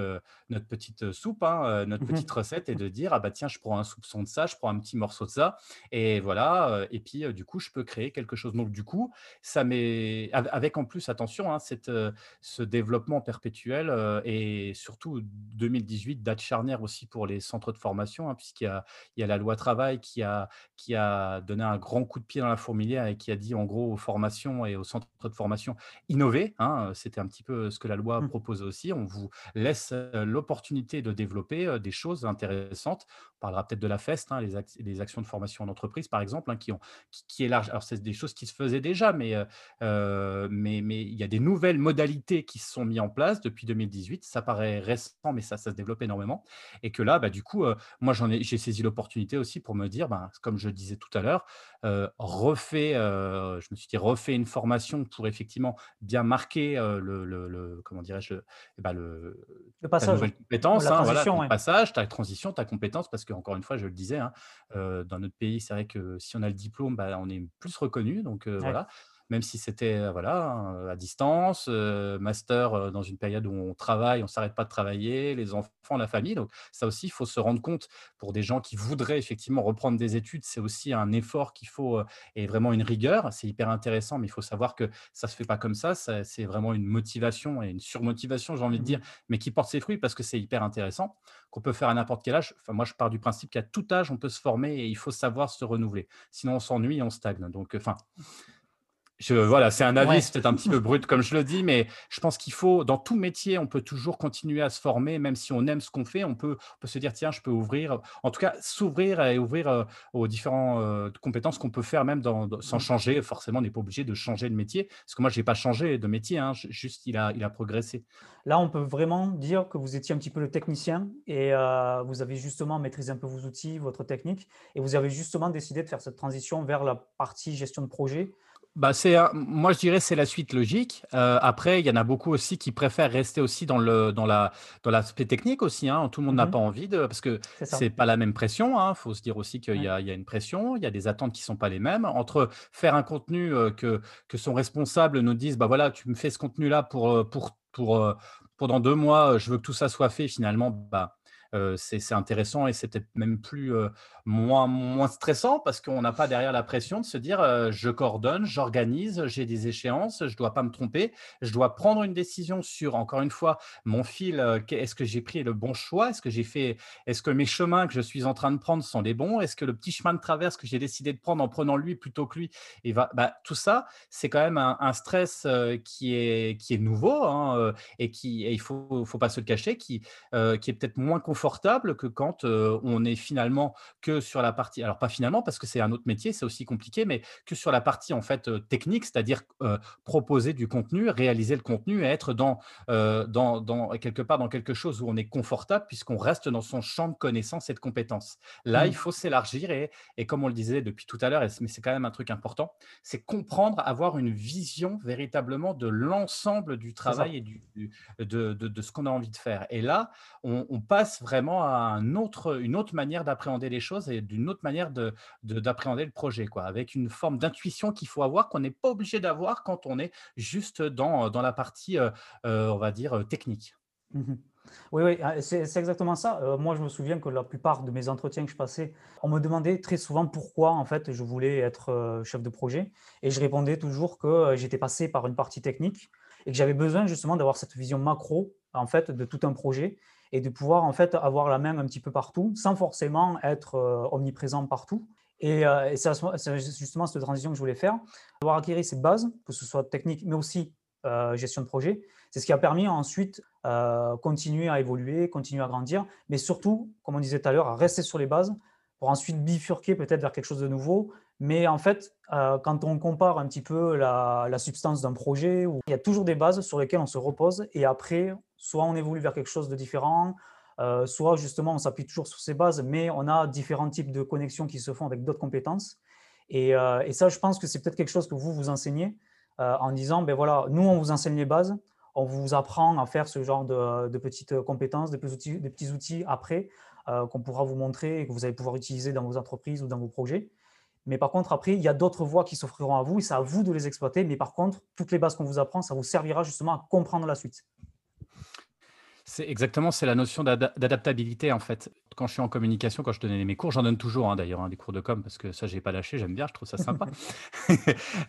notre petite, soupe, hein, notre Mmh petite recette et de dire: «Ah bah, tiens, je prends un soupçon de ça, je prends un petit morceau de ça» et voilà, et puis, du coup, je peux créer quelque chose. Donc du coup, ça m'est av avec en plus attention, hein, cette, heu, ce développement perpétuel, heu et surtout 2018, date charnière aussi pour les centres de formation, hein, puisqu'il y a il y a la loi travail qui a qui a donné un grand coup de pied dans la fourmilière et qui a dit en gros aux formations et aux centres de formation: «Innovez», hein, c'était un petit peu ce que la loi Mmh. proposait aussi. On vous laisse, l'opportunité de développer, des choses intéressantes. On parlera peut-être de la FEST, hein, les ac les actions de formation en entreprise par exemple, hein, qui ont qui qui élargissent alors c'est des choses qui se faisaient déjà, mais heu Heu, mais mais il y a des nouvelles modalités qui se sont mis en place depuis 2018. Ça paraît récent, mais ça ça se développe énormément et que là, bah, du coup, heu, moi j'en ai j'ai saisi l'opportunité aussi pour me dire, ben, comme je disais tout à l'heure, heu, refais, je me suis dit: «Refais une formation pour effectivement bien marquer, le le le comment dirais-je? Le et bah, le Le ta passage, nouvelle compétence, la hein, voilà, ton ouais. passage, ta transition, ta compétence». Parce qu'encore une fois, je le disais, hein, dans notre pays, c'est vrai que si on a le diplôme, bah, on est plus reconnu donc Ouais. voilà même si c'était, heu, voilà, à distance, heu, master, heu, dans une période où on travaille, on s'arrête pas de travailler, les enfants, la famille, donc ça aussi, il faut se rendre compte pour des gens qui voudraient effectivement reprendre des études, c'est aussi un effort qu'il faut, et vraiment une rigueur. C'est hyper intéressant, mais il faut savoir que ça se fait pas comme ça, ça c'est vraiment une motivation et une surmotivation, j'ai envie de Mmh dire, mais qui porte ses fruits parce que c'est hyper intéressant, qu'on peut faire à n'importe quel âge. Enfin, moi, je pars du principe qu'à tout âge, on peut se former et il faut savoir se renouveler. Sinon, on s'ennuie et on stagne, donc enfin je voilà, c'est un avis, Ouais. c'est peut-être un petit peu brut comme je le dis, mais je pense qu'il faut dans tout métier, on peut toujours continuer à se former, même si on aime ce qu'on fait, on peut on peut se dire: «Tiens, je peux ouvrir», en tout cas s'ouvrir et ouvrir, heu, aux différents, heu, compétences qu'on peut faire même dans dans sans changer forcément, on n'est pas obligé de changer de métier. Parce que moi, j'ai pas changé de métier, hein, ju juste il a il a progressé. Là, on peut vraiment dire que vous étiez un petit peu le technicien et heu, vous avez justement maîtrisé un peu vos outils, votre technique et vous avez justement décidé de faire cette transition vers la partie gestion de projet. Bah, c'est moi, je dirais, c'est la suite logique. Heu, après, il y en a beaucoup aussi qui préfèrent rester aussi dans le dans la dans l'aspect technique aussi, hein. Tout le monde n'a Mmh pas envie de parce que C'est pas la même pression, hein. Faut se dire aussi qu'il y a il y a une pression, il y a des attentes qui sont pas les mêmes. Entre faire un contenu, heu, que que son responsable nous dise: «Bah, voilà, tu me fais ce contenu-là pour, heu, pour pour, heu, pendant 2 mois, je veux que tout ça soit fait». Finalement, bah, c'est intéressant et c'est peut-être même plus, moins moins stressant parce qu'on n'a pas derrière la pression de se dire, «Je coordonne, j'organise, j'ai des échéances, je dois pas me tromper, je dois prendre une décision sur, encore une fois, mon fil, est-ce que j'ai pris le bon choix? Est-ce que j'ai fait est-ce que mes chemins que je suis en train de prendre sont les bons? Est-ce que le petit chemin de traverse que j'ai décidé de prendre en prenant lui plutôt que lui, il va» bah, tout ça, c'est quand même un stress, qui est qui est nouveau, hein, et qui et il faut faut pas se le cacher, qui, qui est peut-être moins confortable confortable que quand on est finalement que sur la partie, alors pas finalement parce que c'est un autre métier, c'est aussi compliqué, mais que sur la partie en fait technique, c'est-à-dire proposer du contenu, réaliser le contenu et être dans, dans, dans, quelque part dans quelque chose où on est confortable puisqu'on reste dans son champ de connaissances et de compétences. Là, il mmh. faut s'élargir et, et, comme on le disait depuis tout à l'heure, mais c'est quand même un truc important, c'est comprendre, avoir une vision véritablement de l'ensemble du travail et du, de, de, ce qu'on a envie de faire. Et là, on, passe vraiment à un autre, une autre manière d'appréhender les choses et d'une autre manière d'appréhender le projet, quoi, avec une forme d'intuition qu'il faut avoir, qu'on n'est pas obligé d'avoir quand on est juste dans, dans la partie, euh, euh, on va dire, technique. Mmh oui, oui, ah, c'est exactement ça. Euh, moi, je me souviens que la plupart de mes entretiens que je passais, on me demandait très souvent pourquoi, en fait, je voulais être euh, chef de projet. Et je répondais toujours que euh, j'étais passé par une partie technique et que j'avais besoin justement d'avoir cette vision macro, en fait, de tout un projet et de pouvoir, en fait, avoir la main un petit peu partout sans forcément être omniprésent partout. Et, c'est justement cette transition que je voulais faire, avoir acquis ces bases, que ce soit technique, mais aussi gestion de projet. C'est ce qui a permis ensuite euh, continuer à évoluer, continuer à grandir, mais surtout, comme on disait tout à l'heure, à rester sur les bases pour ensuite bifurquer peut-être vers quelque chose de nouveau. Mais en fait, euh, quand on compare un petit peu la, substance d'un projet, il y a toujours des bases sur lesquelles on se repose et après, soit on évolue vers quelque chose de différent, euh, soit justement on s'appuie toujours sur ces bases, mais on a différents types de connexions qui se font avec d'autres compétences. Et, et, ça, je pense que c'est peut-être quelque chose que vous vous enseignez en disant, ben voilà, nous on vous enseigne les bases, on vous apprend à faire ce genre de, petites compétences, des petits outils, des petits outils après euh, qu'on pourra vous montrer et que vous allez pouvoir utiliser dans vos entreprises ou dans vos projets. Mais par contre, après, il y a d'autres voies qui s'offriront à vous et c'est à vous de les exploiter. Mais par contre, toutes les bases qu'on vous apprend, ça vous servira justement à comprendre la suite. C'est exactement, c'est la notion d'adaptabilité en fait. Quand je suis en communication, quand je donnais mes cours, j'en donne toujours hein, d'ailleurs hein, des cours de com parce que ça, j'ai pas lâché, j'aime bien, je trouve ça sympa. [LAUGHS]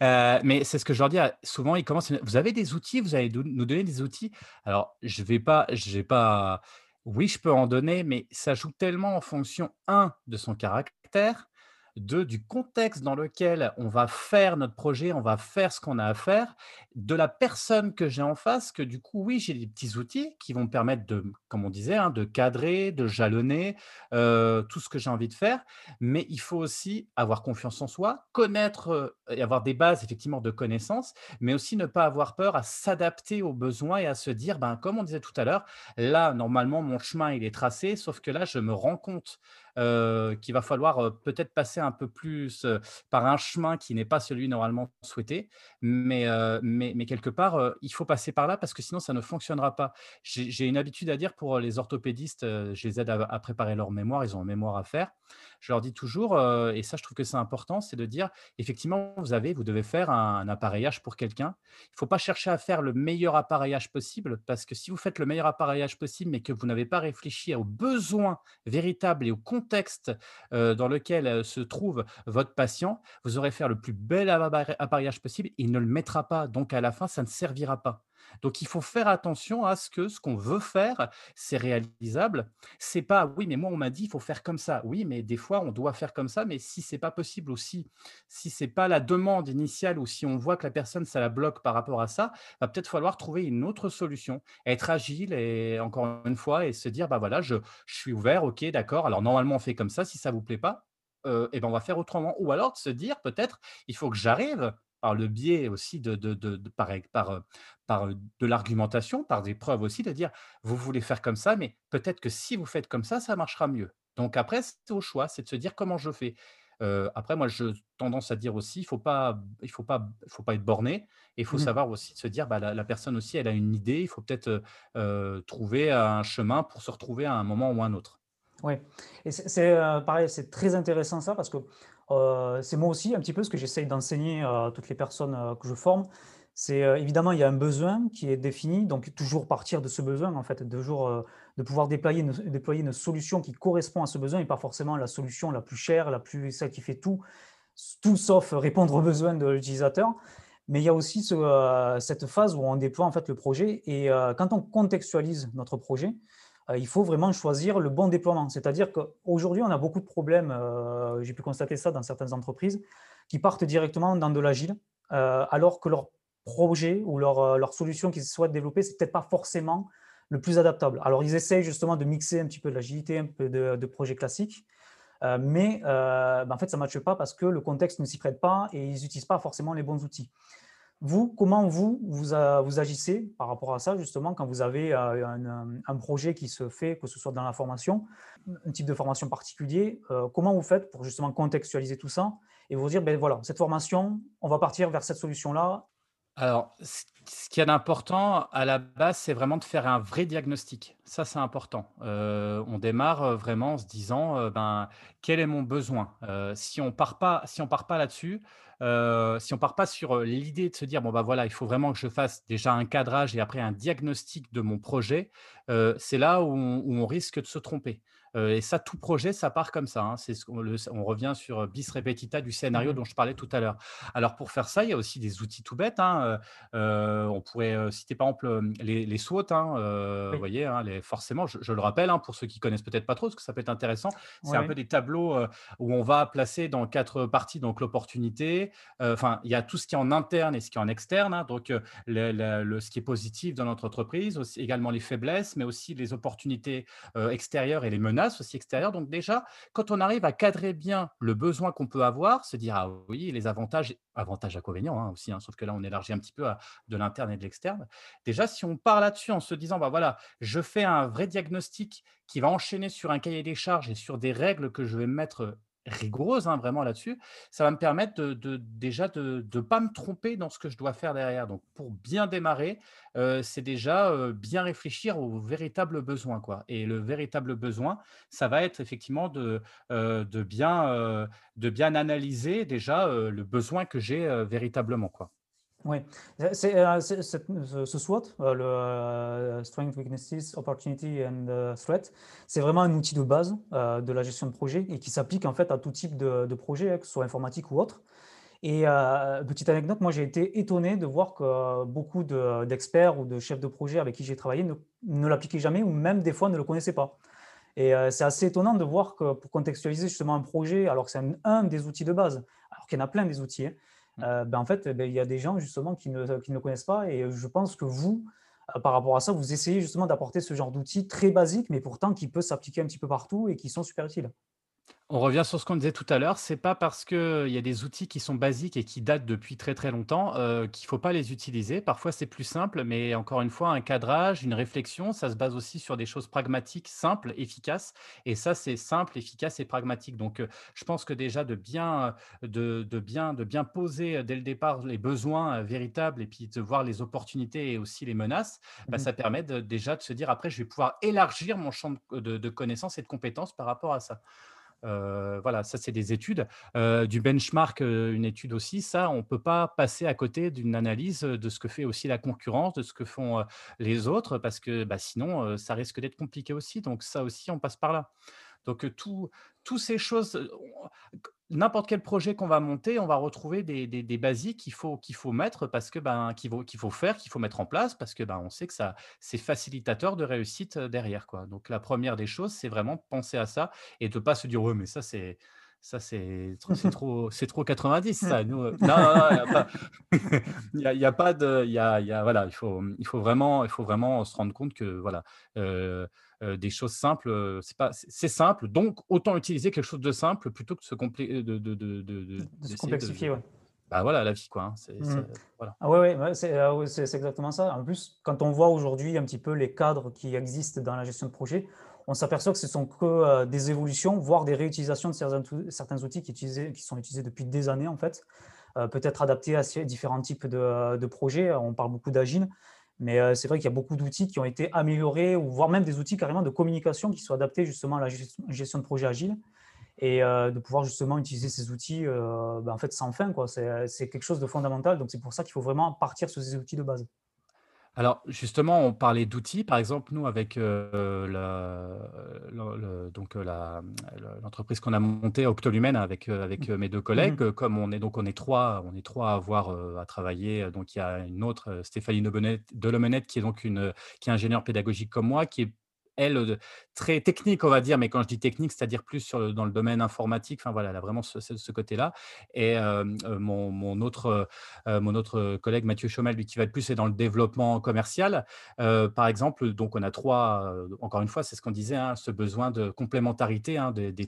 Euh, mais c'est ce que je leur dis souvent. Ils commencent. Vous avez des outils, vous allez nous donner des outils? Alors, je vais pas, j'ai pas. Oui, je peux en donner, mais ça joue tellement en fonction un de son caractère du contexte dans lequel on va faire notre projet, on va faire ce qu'on a à faire, de la personne que j'ai en face, que du coup, oui, j'ai des petits outils qui vont me permettre de, comme on disait, hein, de cadrer, de jalonner euh, tout ce que j'ai envie de faire. Mais il faut aussi avoir confiance en soi, connaître euh, et avoir des bases effectivement de connaissances, mais aussi ne pas avoir peur à s'adapter aux besoins et à se dire, ben, comme on disait tout à l'heure, là, normalement, mon chemin, il est tracé, sauf que là, je me rends compte euh, qu'il va falloir peut-être passer un peu plus par un chemin qui n'est pas celui normalement souhaité. Mais, mais, quelque part, il faut passer par là parce que sinon, ça ne fonctionnera pas. J'ai une habitude à dire pour les orthopédistes, je les aide à, préparer leur mémoire, ils ont un mémoire à faire. Je leur dis toujours, et ça, je trouve que c'est important, c'est de dire, effectivement, vous avez, vous devez faire un, appareillage pour quelqu'un. Il ne faut pas chercher à faire le meilleur appareillage possible parce que si vous faites le meilleur appareillage possible, mais que vous n'avez pas réfléchi aux besoins véritables et aux contexte dans lequel se trouve votre patient, vous aurez fait le plus bel appareillage possible, il ne le mettra pas. Donc, à la fin, ça ne servira pas. Donc, il faut faire attention à ce que ce qu'on veut faire, c'est réalisable. C'est pas oui, mais moi on m'a dit il faut faire comme ça. Oui, mais des fois on doit faire comme ça, mais si c'est pas possible aussi, si c'est pas la demande initiale ou si on voit que la personne ça la bloque par rapport à ça, va peut-être falloir trouver une autre solution, être agile et encore une fois et se dire bah voilà, je, suis ouvert, ok, d'accord. Alors normalement on fait comme ça, si ça vous plaît pas, euh, et ben on va faire autrement. Ou alors de se dire peut-être il faut que j'arrive par le biais aussi de, de, de, par, par, euh, par euh, de l'argumentation, par des preuves aussi, de dire vous voulez faire comme ça, mais peut-être que si vous faites comme ça, ça marchera mieux. Donc après, c'est au choix, c'est de se dire comment je fais. Euh, après, moi, je tendance à dire aussi, il faut pas, il faut pas, faut pas être borné. Et il faut mmh savoir aussi se dire, bah, la, personne aussi, elle a une idée. Il faut peut-être trouver un chemin pour se retrouver à un moment ou un autre. Oui, et c'est pareil, c'est très intéressant ça parce que c'est moi aussi un petit peu ce que j'essaye d'enseigner à toutes les personnes que je forme. C'est évidemment, il y a un besoin qui est défini, donc toujours partir de ce besoin, en fait, de, de pouvoir déployer une, solution qui correspond à ce besoin et pas forcément la solution la plus chère, la plus, celle qui fait tout, tout sauf répondre aux besoins de l'utilisateur. Mais il y a aussi cette phase où on déploie en fait le projet et quand on contextualise notre projet, euh, il faut vraiment choisir le bon déploiement. C'est-à-dire qu'aujourd'hui, on a beaucoup de problèmes, euh, j'ai pu constater ça dans certaines entreprises, qui partent directement dans de l'agile, euh, alors que leur projet ou leur, leur solution qu'ils souhaitent développer, c'est peut-être pas forcément le plus adaptable. Alors, ils essayent justement de mixer un petit peu de l'agilité, un peu de, projets classiques, euh, mais euh, ben, en fait, ça ne matche pas parce que le contexte ne s'y prête pas et ils n'utilisent pas forcément les bons outils. Vous, comment vous, vous, agissez par rapport à ça, justement, quand vous avez euh, un, projet qui se fait, que ce soit dans la formation, un type de formation particulier, comment vous faites pour justement contextualiser tout ça et vous dire, ben voilà, cette formation, on va partir vers cette solution-là? Ce qu'il y a d'important à la base, c'est vraiment de faire un vrai diagnostic. Ça, c'est important. Euh, on démarre euh, vraiment en se disant, euh, ben, quel est mon besoin? si on part pas si on part pas là-dessus, si on part pas sur, l'idée de se dire: «Bon, bah, voilà, il faut vraiment que je fasse déjà un cadrage et après un diagnostic de mon projet», c'est là où on risque de se tromper et ça, tout projet, ça part comme ça. Hein. C'est ce on, revient sur bis repetita du scénario mmh dont je parlais tout à l'heure. Alors pour faire ça, il y a aussi des outils tout bêtes. Hein, on pourrait citer par exemple les, les SWOT. Hein, vous voyez, les, forcément, je, le rappelle pour ceux qui connaissent peut-être pas trop, parce que ça peut être intéressant. C'est un peu des tableaux où on va placer dans quatre parties donc l'opportunité. Enfin, il y a tout ce qui est en interne et ce qui est en externe. donc le, ce qui est positif dans notre entreprise, aussi, également les faiblesses, mais aussi les opportunités extérieures et les menaces aussi extérieure. Donc déjà, quand on arrive à cadrer bien le besoin qu'on peut avoir, se dire, ah oui, les avantages, avantages, inconvénients hein, aussi, hein, sauf que là, on élargit un petit peu de l'interne et de l'externe. Déjà, si on part là-dessus en se disant, bah voilà, je fais un vrai diagnostic qui va enchaîner sur un cahier des charges et sur des règles que je vais mettre rigoureuse hein, vraiment là-dessus, ça va me permettre de, déjà de ne pas me tromper dans ce que je dois faire derrière. Donc pour bien démarrer, c'est déjà bien réfléchir aux véritables besoins. Quoi. Et le véritable besoin, ça va être effectivement de, de, bien, de bien analyser déjà le besoin que j'ai véritablement. Quoi. Oui, c'est, euh, ce SWOT, euh, le euh, Strength, Weaknesses, Opportunity and Threat, c'est vraiment un outil de base de la gestion de projet et qui s'applique en fait à tout type de, projet, hein, que ce soit informatique ou autre. Et petite anecdote, moi j'ai été étonné de voir que beaucoup d'experts ou de chefs de projet avec qui j'ai travaillé ne, ne l'appliquaient jamais ou même des fois ne le connaissaient pas. Et c'est assez étonnant de voir que pour contextualiser justement un projet, alors que c'est un, des outils de base, alors qu'il y en a plein des outils, hein. Euh, ben en fait, ben, il y a des gens justement qui ne, qui ne connaissent pas et je pense que vous, euh, par rapport à ça, vous essayez justement d'apporter ce genre d'outils très basiques, mais pourtant qui peut s'appliquer un petit peu partout et qui sont super utiles. On revient sur ce qu'on disait tout à l'heure, c'est pas parce qu'il y a des outils qui sont basiques et qui datent depuis très très longtemps euh, qu'il faut pas les utiliser. Parfois c'est plus simple, mais encore une fois, un cadrage, une réflexion, ça se base aussi sur des choses pragmatiques, simples, efficaces. Et ça, c'est simple, efficace et pragmatique. Donc, euh, je pense que déjà de bien, de, bien, de bien poser euh, dès le départ les besoins véritables et puis de voir les opportunités et aussi les menaces, bah, mmh ça permet déjà de se dire après, je vais pouvoir élargir mon champ de, de connaissances et de compétences par rapport à ça voilà, ça c'est des études. du benchmark, une étude aussi, ça, on ne peut pas passer à côté d'une analyse de ce que fait aussi la concurrence, de ce que font les autres, parce que bah, sinon, ça risque d'être compliqué aussi. Donc ça aussi, on passe par là. Donc tout, toutes ces choses, n'importe quel projet qu'on va monter, on va retrouver des, des, basiques qu'il faut, mettre parce que ben qu'il faut, faire, qu'il faut mettre en place parce que ben on sait que ça c'est facilitateur de réussite derrière quoi. Donc la première des choses, c'est vraiment penser à ça et de pas se dire ouais mais ça c'est ça c'est [LAUGHS] trop c'est trop 90 ça. Nous, non non il n'y a, [LAUGHS] [LAUGHS] y a, pas de il y a, y a, voilà il faut il faut vraiment il faut vraiment se rendre compte que voilà des choses simples, c'est pas, c'est simple, donc autant utiliser quelque chose de simple plutôt que de se, compli de, de, de, de, se complexifier. Ouais. Bah voilà, la vie, quoi. Hein, c'est, mmh. voilà. Ah ouais, ouais c'est, exactement ça. En plus, quand on voit aujourd'hui un petit peu les cadres qui existent dans la gestion de projet, on s'aperçoit que ce sont que des évolutions, voire des réutilisations de certains, certains outils qui, utilisés, qui sont utilisés depuis des années, en fait, peut-être adaptés à différents types de, de projets. On parle beaucoup d'agile, mais euh, c'est vrai qu'il y a beaucoup d'outils qui ont été améliorés, ou voire même des outils carrément de communication qui sont adaptés justement à la gestion de projet agile. Et euh, de pouvoir justement utiliser ces outils euh, ben, en fait sans fin. C'est quelque chose de fondamental. Donc c'est pour ça qu'il faut vraiment partir sur ces outils de base. Alors justement, on parlait d'outils. Par exemple, nous, avec donc l'entreprise qu'on a montée, Octolumen, avec, avec mes deux mmh collègues, comme on est donc on est trois, on est trois à avoir à travailler. Donc il y a une autre, Stéphanie Dolomenette, qui est donc une qui est ingénieure pédagogique comme moi, qui est elle, très technique, on va dire, mais quand je dis technique, c'est-à-dire plus sur dans le domaine informatique, enfin voilà, elle a vraiment ce côté-là et mon autre, mon autre collègue Mathieu Chomel, lui, qui va être plus dans le développement commercial. par exemple, donc on a trois, encore une fois, c'est ce qu'on disait, hein, ce besoin de complémentarité, hein, des des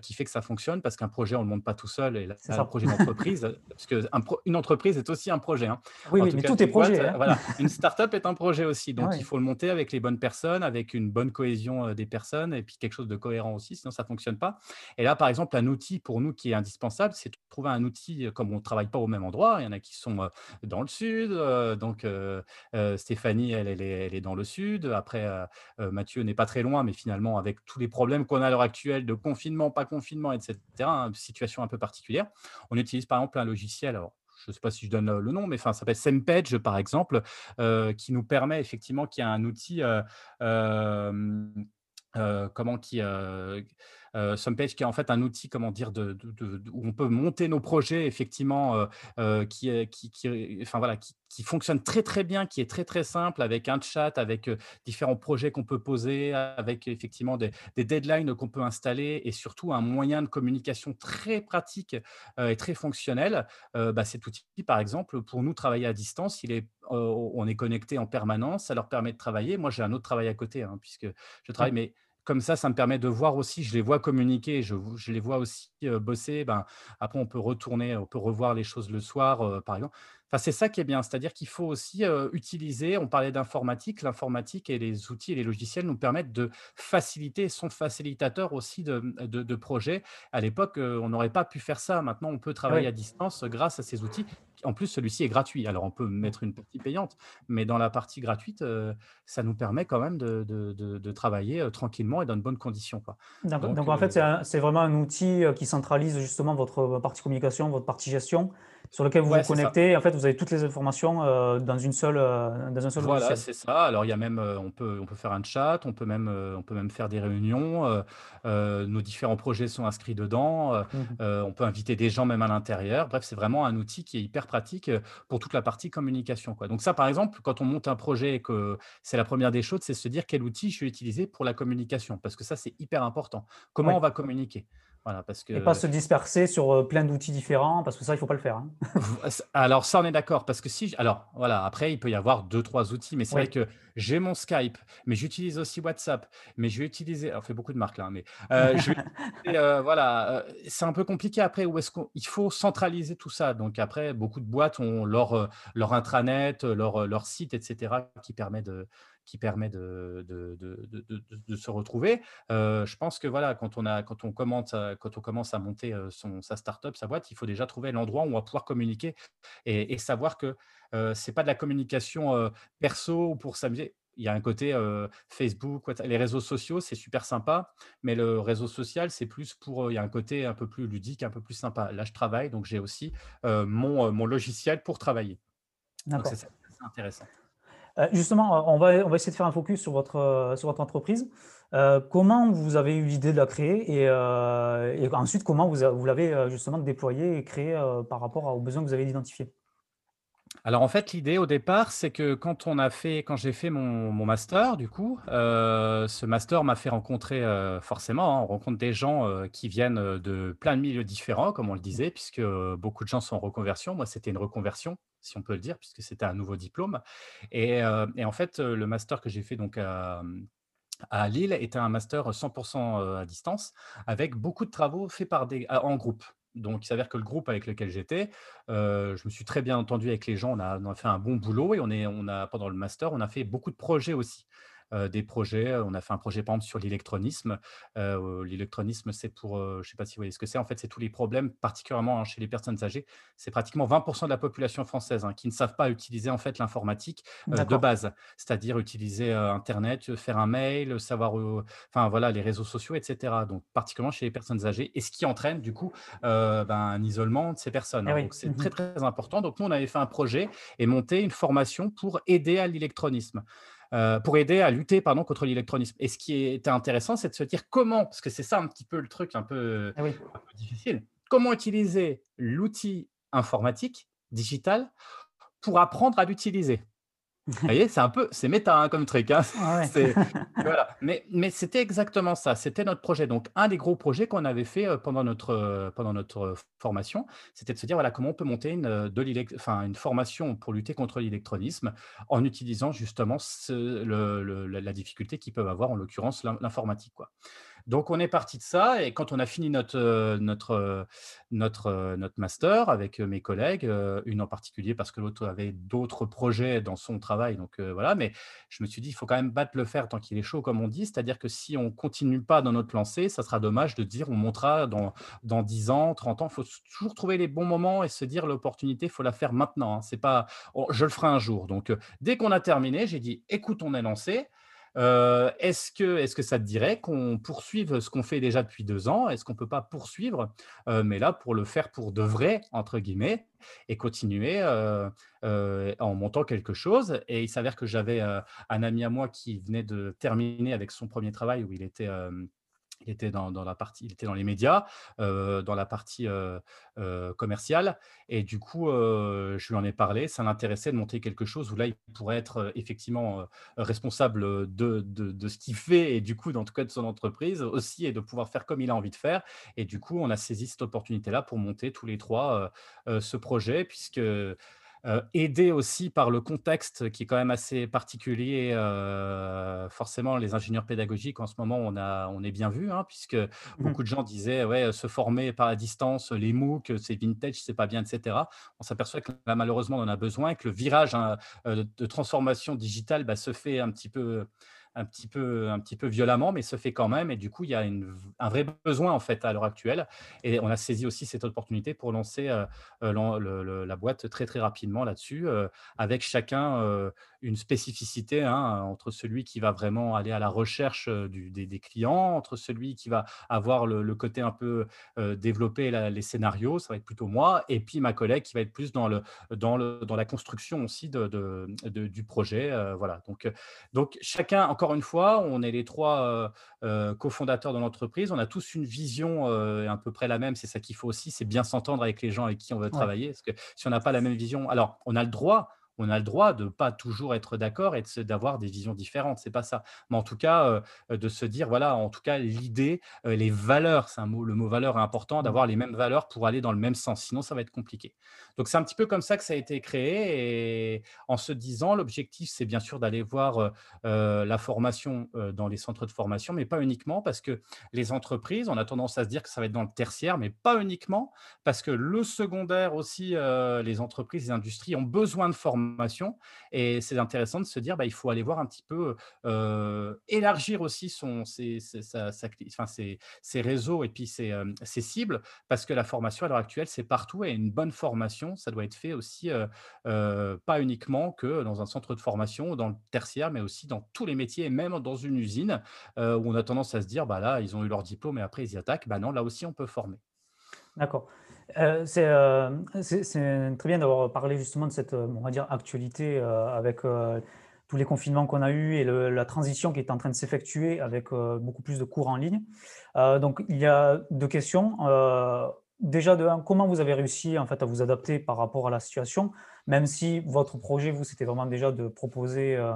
qui fait que ça fonctionne parce qu'un projet, on le monte pas tout seul et là, un projet d'entreprise, parce qu'une entreprise est aussi un projet, hein. Oui, oui, mais tout est projet, voilà, une start-up est un projet aussi, donc il faut le monter avec les bonnes personnes, avec une bonne cohésion, des personnes et puis quelque chose de cohérent aussi, sinon ça ne fonctionne pas. Et là, par exemple, un outil pour nous qui est indispensable, c'est de trouver un outil, comme on ne travaille pas au même endroit, il y en a qui sont dans le sud, donc Stéphanie, elle, elle, est, elle, est, dans le sud, après Mathieu n'est pas très loin, mais finalement, avec tous les problèmes qu'on a à l'heure actuelle de confinement, pas confinement, etc., hein, situation un peu particulière, on utilise par exemple un logiciel, je ne sais pas si je donne le nom, mais enfin, ça s'appelle SemPage, par exemple, qui nous permet effectivement qu'il y a un outil comment qui euh, Sumpage, qui est en fait un outil, comment dire, de, où on peut monter nos projets, effectivement, euh, euh, qui, qui, qui, enfin, voilà, qui, fonctionne très très bien, qui est très très simple, avec un chat, avec différents projets qu'on peut poser, avec effectivement des, deadlines qu'on peut installer et surtout un moyen de communication très pratique et très fonctionnel. Bah, cet outil, par exemple, pour nous travailler à distance, il est, on est connecté en permanence, ça leur permet de travailler. Moi, j'ai un autre travail à côté, hein, puisque je travaille, mais comme ça, ça me permet de voir aussi, je les vois communiquer, je, je les vois aussi bosser. Ben, après, on peut retourner, on peut revoir les choses le soir, par exemple. Enfin, c'est ça qui est bien, c'est-à-dire qu'il faut aussi utiliser, on parlait d'informatique, l'informatique et les outils et les logiciels nous permettent de faciliter, sont facilitateurs aussi de, de, projets. À l'époque, on n'aurait pas pu faire ça. Maintenant, on peut travailler à distance grâce à ces outils. En plus, celui-ci est gratuit. Alors, on peut mettre une partie payante, mais dans la partie gratuite, ça nous permet quand même de, de travailler tranquillement et dans de bonnes conditions. Quoi. Donc, donc, en fait, c'est vraiment un outil qui centralise justement votre partie communication, votre partie gestion sur lequel vous vous connectez. En fait, vous avez toutes les informations euh, dans, une seule, euh, dans un seul Voilà, c'est ça. Alors, il y a même, euh, on, peut, on peut faire un chat, on peut même, on peut même faire des réunions. nos différents projets sont inscrits dedans. Mmh on peut inviter des gens même à l'intérieur. Bref, c'est vraiment un outil qui est hyper pratique pour toute la partie communication. Quoi. Donc ça, par exemple, quand on monte un projet et que c'est la première des choses, c'est se dire quel outil je vais utiliser pour la communication. Parce que ça, c'est hyper important. Comment on va communiquer? Parce que... Et pas se disperser sur euh, plein d'outils différents, parce que ça, il ne faut pas le faire. Hein. [LAUGHS] Alors, ça, on est d'accord. Parce que si. Alors, voilà, après, il peut y avoir deux, trois outils, mais c'est vrai que j'ai mon Skype, mais j'utilise aussi WhatsApp, mais je vais utiliser. Alors, on fait beaucoup de marques là, hein, mais euh, [LAUGHS] euh, voilà, c'est un peu compliqué après. Où est-ce qu'il faut centraliser tout ça Donc, après, beaucoup de boîtes ont leur, leur intranet, leur, leur site, etc., qui permet de qui permet de, de, de, de se retrouver. Euh, je pense que voilà, quand on, a, quand on, commence, à, quand on commence à monter euh, son, sa startup, sa boîte, il faut déjà trouver l'endroit où on va pouvoir communiquer et, savoir que euh, ce n'est pas de la communication perso pour s'amuser. Il y a un côté Facebook, les réseaux sociaux, c'est super sympa, mais le réseau social, c'est plus pour. Il y a un côté un peu plus ludique, un peu plus sympa. Là, je travaille, donc j'ai aussi mon, mon logiciel pour travailler. Donc, c'est intéressant. Euh, justement, euh, on va, on va essayer de faire un focus sur votre, euh, sur votre entreprise. comment vous avez eu l'idée de la créer et, ensuite comment vous, vous l'avez justement déployée et créée par rapport aux besoins que vous avez identifiés? Alors en fait, l'idée au départ, c'est que quand on a fait, quand j'ai fait mon, master, du coup, ce master m'a fait rencontrer forcément, hein, on rencontre des gens qui viennent de plein de milieux différents, comme on le disait, puisque beaucoup de gens sont en reconversion. Moi, c'était une reconversion si on peut le dire, puisque c'était un nouveau diplôme. Et, en fait, le master que j'ai fait donc à, Lille était un master 100% à distance, avec beaucoup de travaux faits par des, en groupe. Donc, il s'avère que le groupe avec lequel j'étais, je me suis très bien entendu avec les gens. On a, on a fait un bon boulot et on, est, on a, pendant le master, on a fait beaucoup de projets aussi. Euh, des projets. On a fait un projet, par exemple, sur l'électronisme. Euh, l'électronisme, c'est pour, euh, je ne sais pas si vous voyez ce que c'est, en fait, c'est tous les problèmes, particulièrement hein, chez les personnes âgées. C'est pratiquement 20% de la population française hein, qui ne savent pas utiliser, en fait, l'informatique de base, c'est-à-dire utiliser Internet, faire un mail, savoir, enfin, voilà, les réseaux sociaux, etc. Donc, particulièrement chez les personnes âgées, et ce qui entraîne, du coup, ben, un isolement de ces personnes. Hein. Eh donc, c'est mmh très, très important. Donc, nous, on avait fait un projet et monté une formation pour aider à l'électronisme. Euh, pour aider à lutter pardon, contre l'électronisme. Et ce qui était intéressant, c'est de se dire comment, parce que c'est ça un petit peu le truc un peu, ah un peu difficile, comment utiliser l'outil informatique, digital, pour apprendre à l'utiliser. Vous voyez, c'est un peu, c'est méta hein, comme truc. hein. Ouais. [LAUGHS] C'est, [LAUGHS] voilà. Mais, mais c'était exactement ça. C'était notre projet. Donc, un des gros projets qu'on avait fait euh, pendant notre, euh, pendant notre euh, formation, c'était de se dire voilà, comment on peut monter une, de enfin, une formation pour lutter contre l'électronisme en utilisant justement ce- le- le- la difficulté qu'ils peuvent avoir, en l'occurrence l'in- l'informatique. quoi. Donc, on est parti de ça et quand on a fini notre, euh, notre, euh, notre, euh, notre master avec mes collègues, une en particulier parce que l'autre avait d'autres projets dans son travail, donc voilà, mais je me suis dit, il faut quand même battre le fer tant qu'il est chaud, comme on dit, c'est-à-dire que si on continue pas dans notre lancée, ça sera dommage de dire on montera dans, dans 10 ans, 30 ans, il faut toujours trouver les bons moments et se dire l'opportunité, il faut la faire maintenant, hein. c'est pas, je le ferai un jour. Donc, dès qu'on a terminé, j'ai dit, écoute, on est lancé, Est-ce que est-ce que ça te dirait qu'on poursuive ce qu'on fait déjà depuis 2 ans? Est-ce qu'on ne peut pas poursuivre, mais là pour le faire pour «de vrai» entre guillemets et continuer, en montant quelque chose? Et il s'avère que j'avais, un ami à moi qui venait de terminer avec son premier travail où il était, il était dans la partie il était dans les médias, dans la partie, commerciale et du coup, je lui en ai parlé. Ça l'intéressait de monter quelque chose où là, il pourrait être, effectivement, responsable, de de de ce qu'il fait et du coup, en tout cas de son entreprise aussi et de pouvoir faire comme il a envie de faire et du coup, on a saisi cette opportunité-là pour monter tous les 3 heu heu, ce projet puisque, Heu, aidé aussi par le contexte qui est quand même assez particulier, heu, forcément les ingénieurs pédagogiques en ce moment on a on est bien vus, hein, puisque Mmh beaucoup de gens disaient: «Ouais, se former par la distance, les MOOC, c'est vintage, c'est pas bien» et cetera. On s'aperçoit que là malheureusement on en a besoin et que le virage, hein, de transformation digitale, bah, se fait un petit peu un petit peu un petit peu violemment, mais se fait quand même. Et du coup il y a une un vrai besoin en fait à l'heure actuelle. Et on a saisi aussi cette opportunité pour lancer, le le la boîte très, très rapidement là-dessus, heu, avec chacun, une spécificité, hein, entre celui qui va vraiment aller à la recherche, du des des clients, entre celui qui va avoir le le côté un peu, heu, développer la les scénarios, ça va être plutôt moi et puis ma collègue qui va être plus dans le dans le dans la construction aussi de de de du projet, voilà donc donc chacun encore une fois, on est les 3 heu heu, cofondateurs de l'entreprise, on a tous une vision, à peu près la même, c'est ça qu'il faut aussi, c'est bien s'entendre avec les gens avec qui on veut Ouais. travailler. Parce que si on n'a pas la même vision alors on a le droit on a le droit de pas toujours être d'accord et de d'avoir des visions différentes, c'est pas ça. Mais en tout cas, heu, de se dire voilà, en tout cas l'idée, heu, les valeurs, c'est un mot le mot valeur est important, Mmh. d'avoir les mêmes valeurs pour aller dans le même sens, sinon ça va être compliqué. Donc c'est un petit peu comme ça que ça a été créé et en se disant l'objectif, c'est bien sûr d'aller voir, la formation, dans les centres de formation, mais pas uniquement parce que les entreprises, on a tendance à se dire que ça va être dans le tertiaire, mais pas uniquement parce que le secondaire aussi, les entreprises, les industries ont besoin de formation et c'est intéressant de se dire, bah, il faut aller voir un petit peu, élargir aussi son ses ses réseaux et puis ses cibles parce que la formation à l'heure actuelle, c'est partout et une bonne formation, ça doit être fait aussi, pas uniquement que dans un centre de formation dans le tertiaire, mais aussi dans tous les métiers même dans une usine, où on a tendance à se dire: «Bah, là, ils ont eu leur diplôme et après ils y attaquent». Bah, non, là aussi on peut former. D'accord. C'est, très bien d'avoir parlé justement de cette, on va dire actualité, avec, tous les confinements qu'on a eus et la transition qui est en train de s'effectuer avec, beaucoup plus de cours en ligne. Donc il y a 2 questions. Déjà de 1, comment vous avez réussi en fait à vous adapter par rapport à la situation? Même si votre projet, vous, c'était vraiment déjà de proposer, heu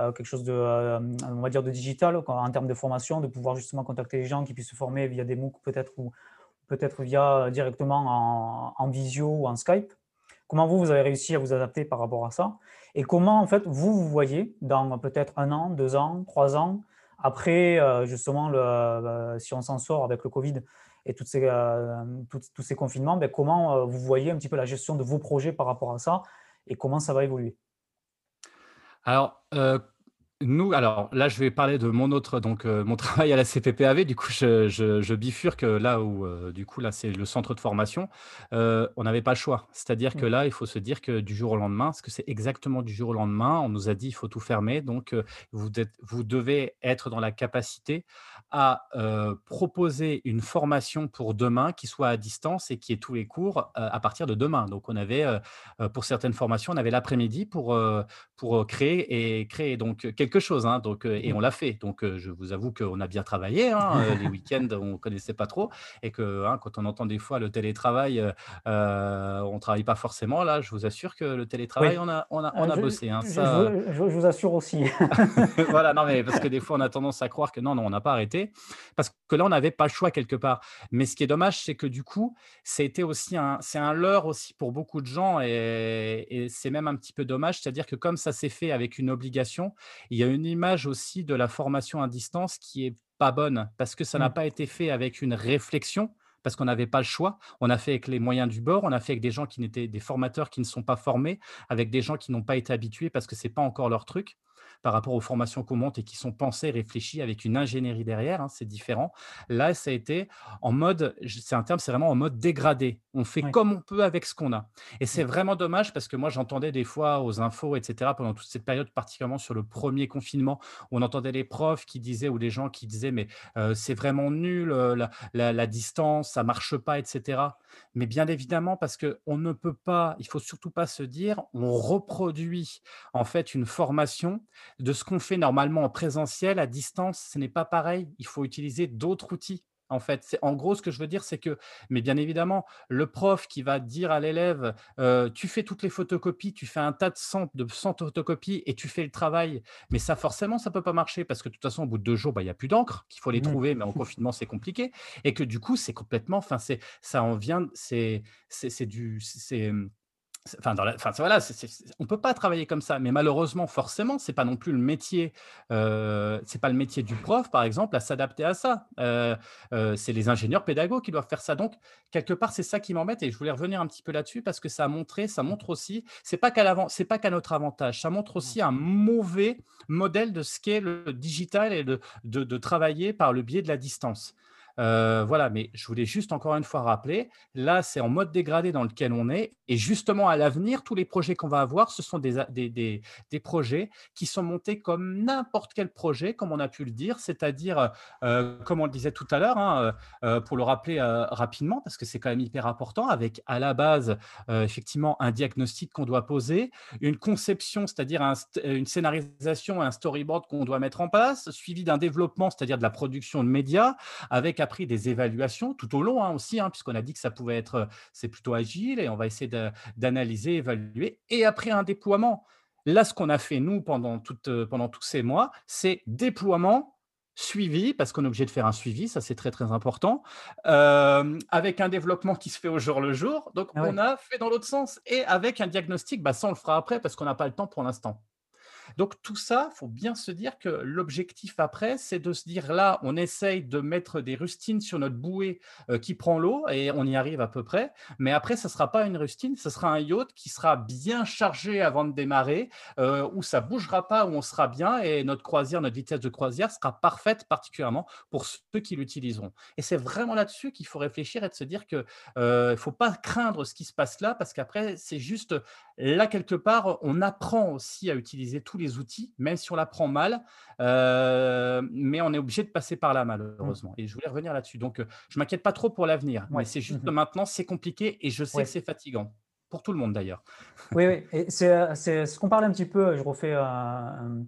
heu, quelque chose de, hem, on va dire de digital en termes de formation, de pouvoir justement contacter les gens qui puissent se former via des MOOC peut-être ou peut-être via directement en visio ou en Skype. Comment vous, vous avez réussi à vous adapter par rapport à ça? Et comment, en fait, vous, vous voyez dans peut-être un an, 2 ans, 3 ans, après, justement si on s'en sort avec le covid et toutes ces, toutes tous ces confinements, beh, comment, heu, vous voyez un petit peu la gestion de vos projets par rapport à ça et comment ça va évoluer? Alors, heu, nous alors là, je vais parler de mon autre donc heu, mon [LAUGHS] travail à la CPPAV. Du coup, je je je bifurque, là où, heu, du coup, là, c'est le centre de formation. On n'avait pas le choix. C'est-à-dire que Mmh, là, il faut se dire que du jour au lendemain, parce que c'est exactement du jour au lendemain, on nous a dit: «Il faut tout fermer, donc vous êtes vous devez être dans la capacité à, proposer une formation pour demain qui soit à distance et qui ait tous les cours, à partir de demain». Donc on avait, pour certaines formations, on avait l'après-midi pour, pour, créer et créer donc, heu, quel quelque chose, hein, donc, et on l'a fait. Donc, je vous avoue qu'on a bien travaillé. Hein, [LAUGHS] les week-ends, on ne connaissait pas trop. Et que hein, quand on entend des fois le télétravail, on ne travaille pas forcément. Là, je vous assure que le télétravail, on a, on a, on a bossé. Hein, ça... je, je, vous assure aussi. [LAUGHS] voilà, non, mais parce que des fois, on a tendance à croire que non, non, on n'a pas arrêté. Parce que là, on n'avait pas le choix quelque part. Mais ce qui est dommage, c'est que du coup, c'était aussi un, c'est un leurre aussi pour beaucoup de gens. Et, et c'est même un petit peu dommage. C'est-à-dire que comme ça s'est fait avec une obligation, il y a une image aussi de la formation à distance qui est pas bonne parce que ça n'a mmh. pas été fait avec une réflexion parce qu'on n'avait pas le choix. On a fait avec les moyens du bord, on a fait avec des gens qui n'étaient des formateurs qui ne sont pas formés, avec des gens qui n'ont pas été habitués parce que c'est pas encore leur truc par rapport aux formations qu'on monte et qui sont pensées, réfléchies avec une ingénierie derrière, hein, c'est différent. Là, ça a été en mode, c'est un terme, c'est vraiment en mode dégradé. On fait comme on peut avec ce qu'on a. Et c'est vraiment dommage parce que moi, j'entendais des fois aux infos, etc., pendant toute cette période, particulièrement sur le premier confinement, où on entendait les profs qui disaient ou les gens qui disaient, mais euh, c'est vraiment nul, euh, la, la, distance, ça marche pas, etc. Mais bien évidemment, parce qu'on ne peut pas, il faut surtout pas se dire, on reproduit en fait une formation de ce qu'on fait normalement en présentiel, à distance, ce n'est pas pareil. Il faut utiliser d'autres outils. En fait, en gros, ce que je veux dire, c'est que, mais bien évidemment, le prof qui va dire à l'élève, euh, tu fais toutes les photocopies, tu fais un tas de 100, de photocopies et tu fais le travail. Mais ça, forcément, ça peut pas marcher parce que de toute façon, au bout de deux jours, bah, il n'y a plus d'encre, qu'il faut les trouver, mais en confinement, c'est compliqué. Et que du coup, c'est complètement, enfin, ça en vient, c'est du, c'est Enfin, dans enfin, voilà, on peut pas travailler comme ça, mais malheureusement, forcément, c'est pas non plus le métier. Euh, c'est pas le métier du prof, par exemple, à s'adapter à ça. Euh, euh, c'est les ingénieurs pédagogues qui doivent faire ça. Donc, quelque part, c'est ça qui m'embête, et je voulais revenir un petit peu là-dessus parce que ça a montré, ça montre aussi, c'est pas qu'à c'est pas qu'à notre avantage, ça montre aussi un mauvais modèle de ce qu'est le digital et de, de, de travailler par le biais de la distance. Euh, voilà, mais je voulais juste encore une fois rappeler, là, c'est en mode dégradé dans lequel on est. Et justement, à l'avenir, tous les projets qu'on va avoir, ce sont des, des, des, projets qui sont montés comme n'importe quel projet, comme on a pu le dire, c'est-à-dire, euh, comme on le disait tout à l'heure, hein, euh, pour le rappeler rapidement, parce que c'est quand même hyper important, avec à la base, effectivement, un diagnostic qu'on doit poser, une conception, c'est-à-dire une scénarisation, un storyboard qu'on doit mettre en place, suivi d'un développement, c'est-à-dire de la production de médias, avec pris des évaluations tout au long hein, aussi, hein, puisqu'on a dit que ça pouvait être, euh, c'est plutôt agile et on va essayer d'analyser, évaluer. Et après un déploiement, là, ce qu'on a fait nous pendant, toute, euh, pendant tous ces mois, c'est déploiement, suivi, parce qu'on est obligé de faire un suivi, ça c'est très très important, euh, avec un développement qui se fait au jour le jour. Donc ah on a fait dans l'autre sens et avec un diagnostic, bah, ça on le fera après parce qu'on n'a pas le temps pour l'instant. Donc tout ça, faut bien se dire que l'objectif après, c'est de se dire là, on essaye de mettre des rustines sur notre bouée euh, qui prend l'eau et on y arrive à peu près. Mais après, ça sera pas une rustine, ce sera un yacht qui sera bien chargé avant de démarrer, euh, où ça bougera pas, où on sera bien et notre croisière, notre vitesse de croisière sera parfaite, particulièrement pour ceux qui l'utiliseront. Et c'est vraiment là-dessus qu'il faut réfléchir et de se dire que euh, faut pas craindre ce qui se passe là, parce qu'après, c'est juste là quelque part, on apprend aussi à utiliser tous les outils, même si on l'apprend mal, euh, mais on est obligé de passer par là, mmh. malheureusement. Et je voulais revenir là-dessus. Donc, euh, je m'inquiète pas trop pour l'avenir, mais c'est juste mmh maintenant, c'est compliqué et je sais que c'est fatigant. Pour tout le monde d'ailleurs. [LAUGHS] Oui, oui. Et c'est ce qu'on parlait un petit peu, je refais un,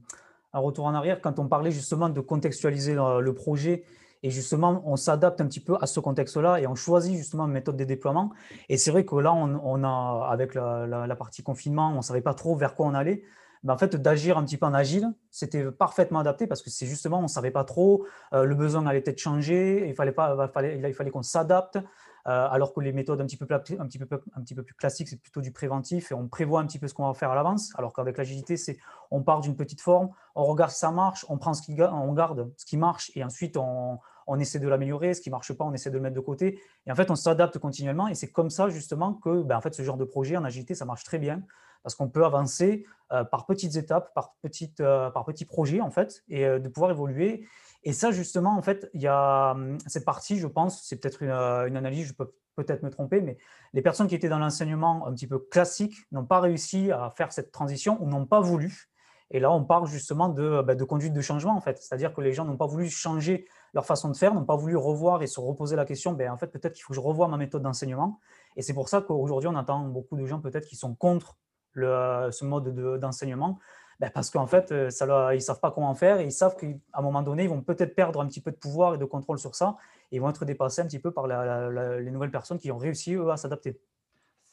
un, retour en arrière, quand on parlait justement de contextualiser le projet et justement, on s'adapte un petit peu à ce contexte-là et on choisit justement une méthode de déploiement. Et c'est vrai que là, on, a, avec la, partie confinement, on ne savait pas trop vers quoi on allait. Ben, en fait, d'agir un petit peu en agile, c'était parfaitement adapté parce que c'est justement, on ne savait pas trop, euh, le besoin allait être changé, il fallait, pas, il fallait, il fallait qu'on s'adapte. Euh, alors que les méthodes un petit peu, un petit peu, un petit peu plus classiques, c'est plutôt du préventif et on prévoit un petit peu ce qu'on va faire à l'avance, alors qu'avec l'agilité, c'est on part d'une petite forme, on regarde si ça marche, on prend ce qui, on garde ce qui marche et ensuite on, on essaie de l'améliorer, ce qui ne marche pas, on essaie de le mettre de côté. Et en fait, on s'adapte continuellement. Et c'est comme ça, justement, que ben, en fait, ce genre de projet en agilité, ça marche très bien. Parce qu'on peut avancer euh, par petites étapes, par, petites, euh, par petits projets, en fait, et euh, de pouvoir évoluer. Et ça, justement, en fait, il y a hum, cette partie, je pense, c'est peut-être une, une, analyse, je peux peut-être me tromper, mais les personnes qui étaient dans l'enseignement un petit peu classique n'ont pas réussi à faire cette transition ou n'ont pas voulu. Et là, on parle justement de, ben, de conduite de changement, en fait. C'est-à-dire que les gens n'ont pas voulu changer leur façon de faire, n'ont pas voulu revoir et se reposer la question, ben, en fait, peut-être qu'il faut que je revoie ma méthode d'enseignement. Et c'est pour ça qu'aujourd'hui, on entend beaucoup de gens peut-être qui sont contre le, ce mode d'enseignement. Ben, parce qu'en fait, euh, ça ils ne savent pas comment faire et ils savent qu'à un moment donné, ils vont peut-être perdre un petit peu de pouvoir et de contrôle sur ça et ils vont être dépassés un petit peu par les nouvelles personnes qui ont réussi, eux, à s'adapter.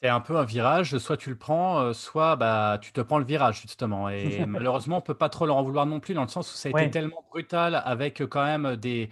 C'est un peu un virage, soit tu le prends, heu, soit, bah, tu te prends le virage justement. Et [LAUGHS] malheureusement, on peut pas trop leur en vouloir non plus dans le sens où ça a été tellement brutal avec, heu, quand même des,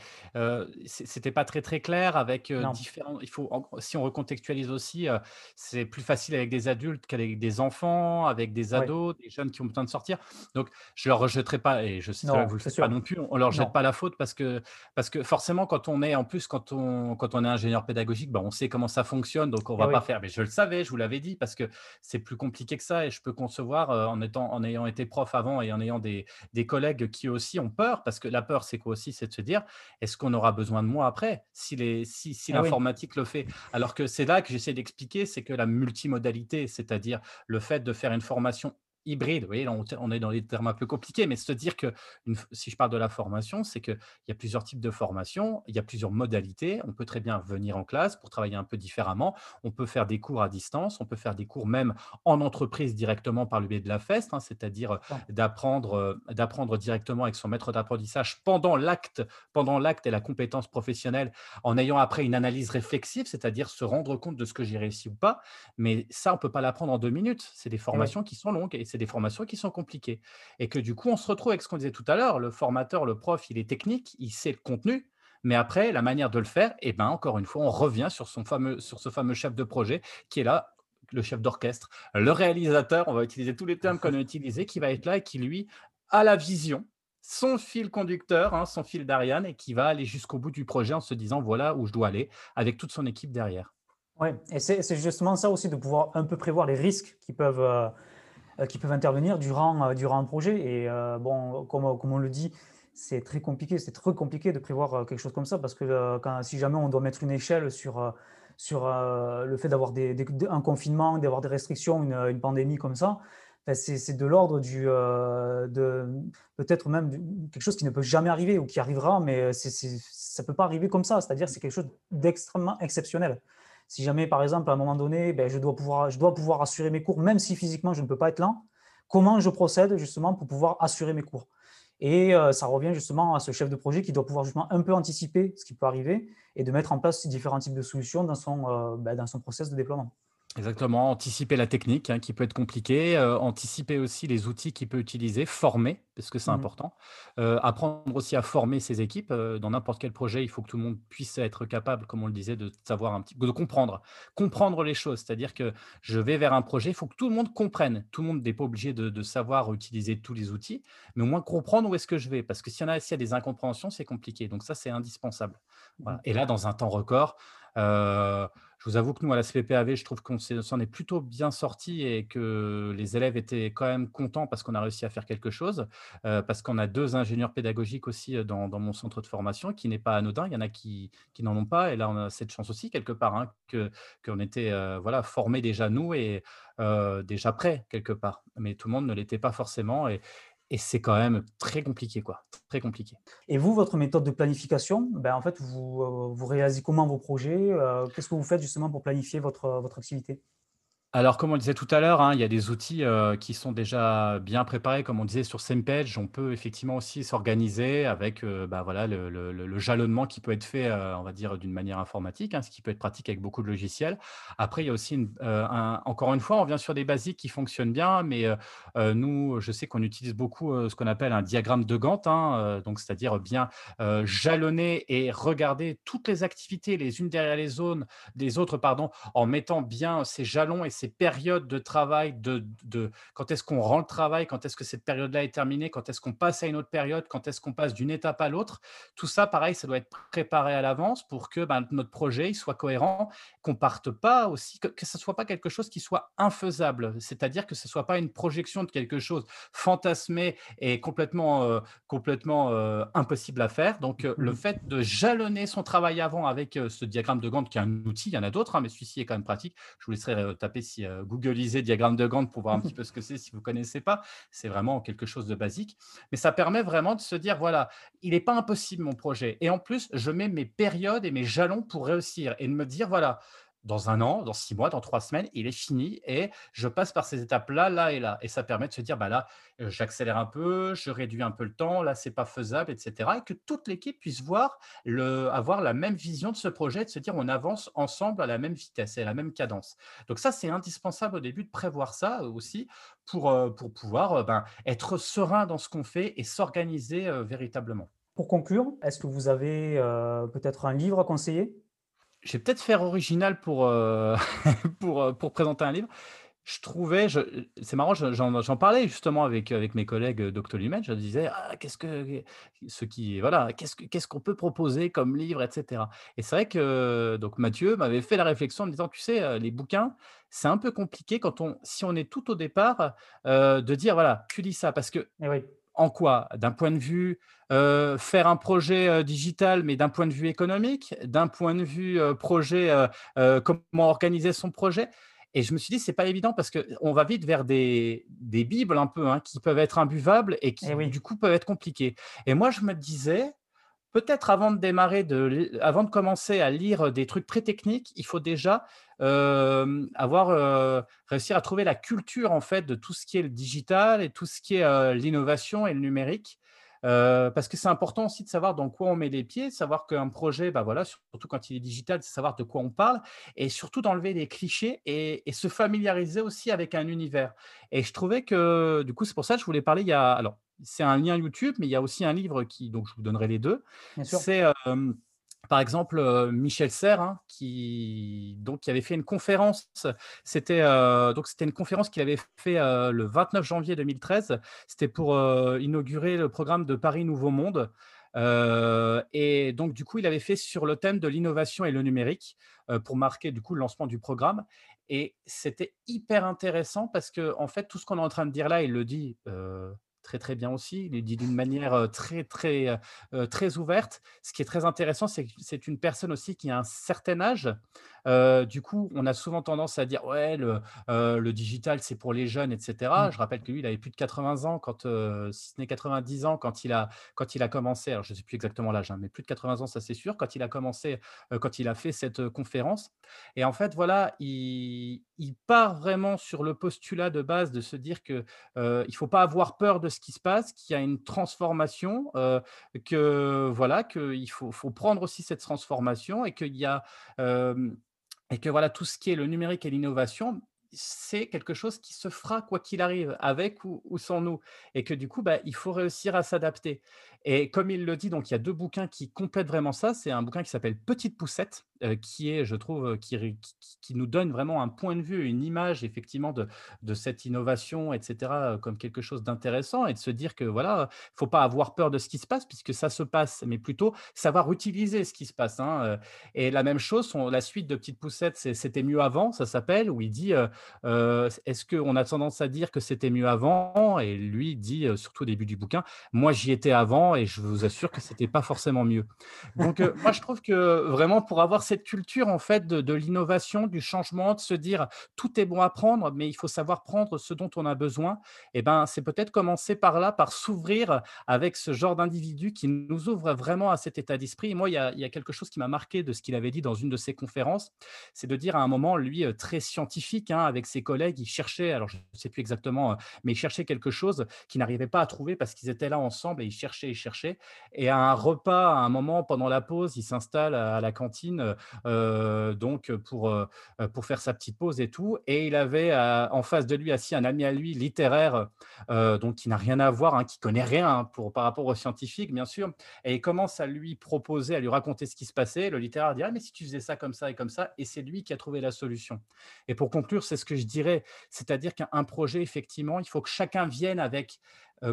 c'é c'était pas très, très clair avec, non, différents il faut si on recontextualise aussi, c'est plus facile avec des adultes qu'avec des enfants, avec des ados, des jeunes qui ont besoin de sortir. Donc je leur rejetterai pas et je sais bien que non, vous le faites pas non plus, on leur jette Non, pas la faute parce que parce que forcément quand on est en plus quand on quand on est ingénieur pédagogique, bah, on sait comment ça fonctionne donc on et va pas oui, faire: «Mais je le savais, je vous l'avais dit» parce que c'est plus compliqué que ça et je peux concevoir, heu, en étant en ayant été prof avant et en ayant des des collègues qui aussi ont peur, parce que la peur, c'est quoi aussi? C'est de se dire: «Est-ce qu'on aura besoin de moi après? Si les si si et oui, l'informatique le fait?» alors que c'est là que j'essaie d'expliquer, c'est que la multimodalité, c'est-à-dire le fait de faire une formation hybride, vous voyez, on on est dans les termes un peu compliqués, mais se dire que une si je parle de la formation, c'est qu'il y a plusieurs types de formation, il y a plusieurs modalités. On peut très bien venir en classe pour travailler un peu différemment. On peut faire des cours à distance, on peut faire des cours même en entreprise directement par le biais de la FEST, hein, c'est-à-dire, ça, d'apprendre, heu, d'apprendre directement avec son maître d'apprentissage pendant l'acte pendant l'acte et la compétence professionnelle, en ayant après une analyse réflexive, c'est-à-dire se rendre compte de ce que j'ai réussi ou pas. Mais ça, on peut pas l'apprendre en 2 minutes. C'est des formations qui sont longues et c'est des formations qui sont compliquées et que du coup, on se retrouve avec ce qu'on disait tout à l'heure, le formateur, le prof, il est technique, il sait le contenu, mais après la manière de le faire et ben, encore une fois, on revient sur son fameux sur ce fameux chef de projet qui est là, le chef d'orchestre, le réalisateur, on va utiliser tous les termes qu'on a [LAUGHS] utilisés, qui va être là et qui lui a la vision, son fil conducteur, hein, son fil d'Ariane et qui va aller jusqu'au bout du projet en se disant: «Voilà où je dois aller», avec toute son équipe derrière. ouais et c'est justement ça aussi de pouvoir un peu prévoir les risques qui peuvent, heu, qui peuvent intervenir durant, heu, durant un projet et heu, bon, comme comme on le dit, c'est très compliqué, c'est très compliqué de prévoir, quelque chose comme ça parce que, si jamais on doit mettre une échelle sur, sur, le fait d'avoir des un confinement, d'avoir des restrictions, une, une pandémie comme ça, bah, c'est de l'ordre du, de peut-être même quelque chose qui ne peut jamais arriver ou qui arrivera, mais, ça peut pas arriver comme ça. C'est-à-dire, c'est quelque chose d'extrêmement exceptionnel. Si jamais, par exemple, à un moment donné, beh, je dois pouvoir assurer mes cours, même si physiquement je ne peux pas être là, comment je procède justement pour pouvoir assurer mes cours? Et heu, ça revient justement à ce chef de projet qui doit pouvoir justement un peu anticiper ce qui peut arriver et de mettre en place différents types de solutions dans son, heu, bah, dans son process de déploiement. Exactement, anticiper la technique, hein, qui peut être compliquée, heu, anticiper aussi les outils qu'il peut utiliser, former, parce que c'est Mmh important. Heu, apprendre aussi à former ses équipes, heu, dans n'importe quel projet, il faut que tout le monde puisse être capable, comme on le disait, de savoir un petit de comprendre. Comprendre les choses, c'est-à-dire que je vais vers un projet, il faut que tout le monde comprenne. Tout le monde n'est pas obligé de de savoir utiliser tous les outils, mais au moins comprendre où est-ce que je vais, parce que s'il y en a s'il y a des incompréhensions, c'est compliqué, donc ça, c'est indispensable. mh. Voilà et là, dans un temps record, je vous avoue que nous, à la CPPAV, je trouve qu'on s'en est plutôt bien sorti et que les élèves étaient quand même contents parce qu'on a réussi à faire quelque chose. Heu, parce qu'on a 2 ingénieurs pédagogiques aussi, heu, dans mon centre de formation qui n'est pas anodin. Il y en a qui qui n'en ont pas et là, on a cette chance aussi quelque part, hein, qu'on était, heu, voilà, formés déjà nous et déjà prêts quelque part. Mais tout le monde ne l'était pas forcément et et c'est quand même très compliqué, quoi, très compliqué. Et vous, votre méthode de planification, ben, en fait, vous, heu, vous réalisez comment vos projets? Heu, qu'est-ce que vous faites justement pour planifier votre, votre activité? Alors, comme on disait tout à l'heure, hein, il y a des outils, heu, qui sont déjà bien préparés. Comme on disait sur Semepage, on peut effectivement aussi s'organiser avec, heu, bah, voilà, le jalonnement qui peut être fait, heu, on va dire d'une manière informatique, hein, ce qui peut être pratique avec beaucoup de logiciels. Après, il y a aussi une, encore une fois, on revient sur des basiques qui fonctionnent bien, mais, nous, je sais qu'on utilise beaucoup, ce qu'on appelle un diagramme de Gantt, hein, donc c'est-à-dire bien, jalonner et regarder toutes les activités les unes derrière les autres des autres, pardon, en mettant bien ces jalons et ces périodes de travail, de de quand est-ce qu'on rend le travail, quand est-ce que cette période-là est terminée, quand est-ce qu'on passe à une autre période, quand est-ce qu'on passe d'une étape à l'autre. Tout ça, pareil, ça doit être préparé à l'avance pour que, ben, notre projet, il soit cohérent, qu'on parte pas aussi que que ça soit pas quelque chose qui soit infaisable. C'est-à-dire que ce soit pas une projection de quelque chose fantasmé et complètement, heu, complètement, heu, impossible à faire. Donc, heu, le Mmh fait de jalonner son travail avant avec, ce diagramme de Gantt qui est un outil, il y en a d'autres, hein, mais celui-ci est quand même pratique. Je vous laisserai, taper si, googliser diagramme de Gantt pour voir un petit [LAUGHS] peu ce que c'est si vous ne connaissez pas. C'est vraiment quelque chose de basique, mais ça permet vraiment de se dire: «Voilà, il n'est pas impossible mon projet et en plus, je mets mes périodes et mes jalons pour réussir» et de me dire: «Voilà, dans un an, dans six mois, dans trois semaines, il est fini et je passe par ces étapes-là, là et là. Et ça permet de se dire, bah là, euh, j'accélère un peu, je réduis un peu le temps, là, c'est pas faisable, etc. Et que toute l'équipe puisse voir, avoir la même vision de ce projet, de se dire, on avance ensemble à la même vitesse et à la même cadence. Donc ça, c'est indispensable au début de prévoir ça aussi pour, euh, pour pouvoir euh, ben, être serein dans ce qu'on fait et s'organiser véritablement. Pour conclure, est-ce que vous avez peut-être un livre à conseiller? Je vais peut-être faire original pour, euh, [LAUGHS] pour, euh, pour présenter un livre. Je trouvais, c'est marrant, j'en parlais justement avec, avec mes collègues d'Octolumen. Je disais, ah, qu'est-ce que, ce qui, voilà, qu'est-ce qu'est-ce qu'on peut proposer comme livre, etc. Et c'est vrai que donc Mathieu m'avait fait la réflexion en me disant, tu sais, euh, les bouquins, c'est un peu compliqué quand on, si on est tout au départ, de dire, voilà, tu lis ça, parce que eh en quoi? D'un point de vue euh, faire un projet euh, digital, mais d'un point de vue économique, d'un point de vue euh, projet, comment organiser son projet? Et je me suis dit, c'est pas évident parce qu'on va vite vers des, des bibles un peu hein, qui peuvent être imbuvables et qui, eh du coup, peuvent être compliquées. Et moi, je me disais, peut-être avant de démarrer, de, avant de commencer à lire des trucs très techniques, il faut déjà euh, avoir euh, réussir à trouver la culture en fait de tout ce qui est le digital et tout ce qui est euh, l'innovation et le numérique. parce que c'est important aussi de savoir dans quoi on met les pieds, savoir qu'un projet, bah voilà, surtout quand il est digital, c'est savoir de quoi on parle, et surtout d'enlever les clichés et, et, se familiariser aussi avec un univers. Et je trouvais que, du coup, c'est pour ça que je voulais parler. Il y a, alors, c'est un lien YouTube, mais il y a aussi un livre qui, donc je vous donnerai les deux. C'est par exemple Michel Serres, hein, qui, donc, avait fait une conférence. C'était donc c'était une conférence qu'il avait fait le 29 janvier 2013. C'était pour inaugurer le programme de Paris Nouveau Monde. et donc, du coup, il avait fait sur le thème de l'innovation et le numérique pour marquer du coup le lancement du programme. Et c'était hyper intéressant parce que, en fait, tout ce qu'on est en train de dire là, il le dit très très bien aussi. Il est dit d'une manière très très très ouverte. Ce qui est très intéressant, c'est que c'est une personne aussi qui a un certain âge. Du coup, on a souvent tendance à dire ouais le, le digital c'est pour les jeunes, etc. Mmh. Je rappelle que lui, il avait plus de 80 ans quand, si ce n'est 90 ans quand il a quand il a commencé. Alors je ne sais plus exactement l'âge, hein, mais plus de 80 ans, ça c'est sûr. Quand il a commencé, quand il a fait cette conférence. Et en fait, voilà, il, il part vraiment sur le postulat de base de se dire que il faut pas avoir peur de ce qui se passe, qu'il y a une transformation, que voilà, qu'il faut, faut, prendre aussi cette transformation et qu'il y a et que voilà tout ce qui est le numérique et l'innovation, c'est quelque chose qui se fera quoi qu'il arrive, avec ou, sans nous, et que du coup, bah, il faut réussir à s'adapter. Et comme il le dit, donc il y a deux bouquins qui complètent vraiment ça. C'est un bouquin qui s'appelle Petite poussette, euh, qui est, je trouve, euh, qui, nous donne vraiment un point de vue, une image effectivement de, de cette innovation, etc., euh, comme quelque chose d'intéressant, et de se dire que voilà, faut pas avoir peur de ce qui se passe, puisque ça se passe, mais plutôt savoir utiliser ce qui se passe. Hein, Et la même chose, la suite de Petite poussette, c'était mieux avant, ça s'appelle, où il dit, est-ce qu'on a tendance à dire que c'était mieux avant? Et lui dit, surtout au début du bouquin, moi j'y étais avant et je vous assure que c'était pas forcément mieux. Donc euh, moi je trouve que vraiment pour avoir cette culture en fait de, l'innovation, du changement, de se dire tout est bon à prendre, mais il faut savoir prendre ce dont on a besoin. Et eh ben c'est peut-être commencer par là, par s'ouvrir avec ce genre d'individu qui nous ouvre vraiment à cet état d'esprit. moi il y, a, quelque chose qui m'a marqué de ce qu'il avait dit dans une de ses conférences, c'est de dire à un moment lui euh, très scientifique hein, avec ses collègues, il cherchait, alors je ne sais plus exactement, euh, mais il cherchait quelque chose qu'il n'arrivait pas à trouver parce qu'ils étaient là ensemble et ils cherchaient, chercher. Et à un repas, à un moment, pendant la pause, il s'installe à la cantine euh, donc pour, euh, pour faire sa petite pause et tout. Et il avait en face de lui assis un ami à lui, littéraire, euh, donc qui n'a rien à voir, hein, qui connaît rien pour, par rapport aux scientifiques, bien sûr. Et il commence à lui proposer, à lui raconter ce qui se passait. Le littéraire dit ah, mais si tu faisais ça comme ça et comme ça, et c'est lui qui a trouvé la solution. Et pour conclure, c'est ce que je dirais, c'est-à-dire qu'un projet, effectivement, il faut que chacun vienne avec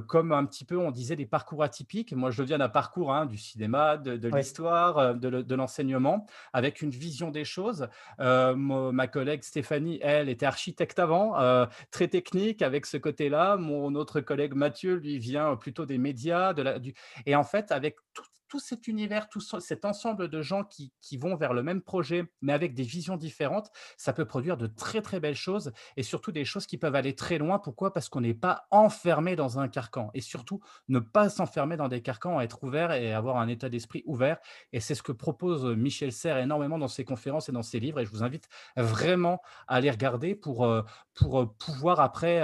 comme un petit peu, on disait, des parcours atypiques. Moi, je viens d'un parcours hein, du cinéma, de, l'histoire, de, l'enseignement, avec une vision des choses. ma collègue Stéphanie, elle, était architecte avant, très technique avec ce côté-là. Mon autre collègue Mathieu, lui, vient plutôt des médias. De la, du... Et en fait, avec tout cet univers, tout cet ensemble de gens qui, vont vers le même projet, mais avec des visions différentes, ça peut produire de très très belles choses et surtout des choses qui peuvent aller très loin. Pourquoi? Parce qu'on n'est pas enfermé dans un carcan et surtout ne pas s'enfermer dans des carcans, être ouvert et avoir un état d'esprit ouvert. Et c'est ce que propose Michel Serres énormément dans ses conférences et dans ses livres. Et je vous invite vraiment à les regarder pour, euh, pour pouvoir après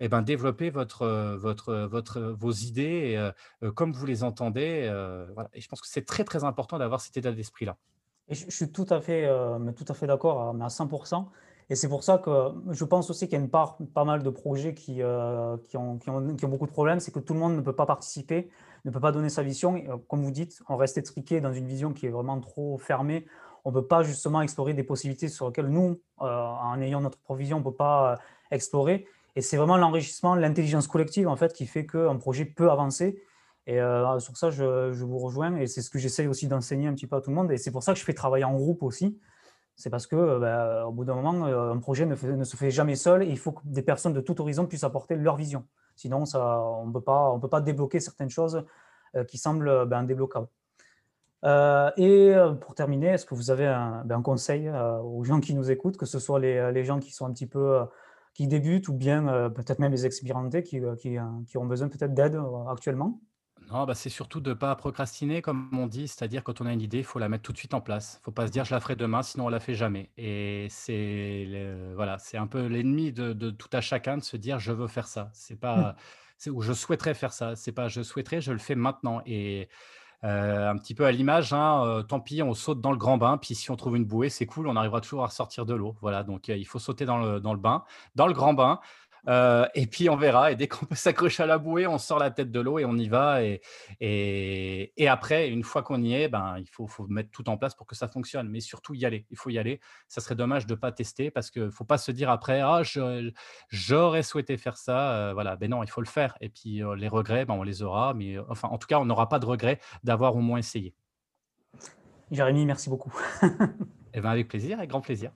eh ben, développer votre, votre, votre, vos idées comme vous les entendez. voilà. Et je pense que c'est très très important d'avoir cet état d'esprit-là. Et je, suis tout à fait, fait d'accord, à 100%. Et c'est pour ça que je pense aussi qu'il y a une part, pas mal de projets qui, qui, ont, qui, ont, beaucoup de problèmes, c'est que tout le monde ne peut pas participer, ne peut pas donner sa vision. Comme vous dites, on reste étriqué dans une vision qui est vraiment trop fermée. On ne peut pas justement explorer des possibilités sur lesquelles nous, en ayant notre provision, on ne peut pas explorer. Et c'est vraiment l'enrichissement, l'intelligence collective en fait qui fait qu'un projet peut avancer. Et euh, sur ça, je, vous rejoins et c'est ce que j'essaye aussi d'enseigner un petit peu à tout le monde. Et c'est pour ça que je fais travailler en groupe aussi. C'est parce que euh, ben, au bout d'un moment, euh, un projet ne, se fait jamais seul il faut que des personnes de tout horizon puissent apporter leur vision. Sinon, ça, on ne peut pas débloquer certaines choses qui semblent ben, débloquables. Et pour terminer, est-ce que vous avez un, ben, un conseil aux gens qui nous écoutent, que ce soit les, les gens qui sont un petit peu qui débutent ou bien euh, peut-être même les expérimentés qui, euh, qui, euh, qui ont besoin peut-être d'aide actuellement? Non, bah c'est surtout de ne pas procrastiner, comme on dit, c'est-à-dire quand on a une idée, il faut la mettre tout de suite en place. Il ne faut pas se dire je la ferai demain, sinon on la fait jamais. Et c'est voilà, c'est un peu l'ennemi de, de, tout à chacun de se dire je veux faire ça. C'est pas mmh. ou je souhaiterais faire ça. C'est pas je souhaiterais, je le fais maintenant. Et euh, un petit peu à l'image, hein, euh, tant pis, on saute dans le grand bain, puis si on trouve une bouée, c'est cool, on arrivera toujours à sortir de l'eau. Voilà, donc euh, il faut sauter dans le, dans le bain, dans le grand bain. Euh, et puis on verra. Et dès qu'on [LAUGHS] peut s'accrocher à la bouée, on sort la tête de l'eau et on y va. Et, et, et après, une fois qu'on y est, ben, il faut, faut, mettre tout en place pour que ça fonctionne. Mais surtout y aller. Il faut y aller. Ça serait dommage de ne pas tester parce qu'il ne faut pas se dire après, ah, j'aurais souhaité faire ça. Euh, voilà, ben non, il faut le faire. Et puis euh, les regrets, ben, on les aura. Mais enfin, en tout cas, on n'aura pas de regrets d'avoir au moins essayé. Jérémy, merci beaucoup. eh ben, avec plaisir, avec grand plaisir.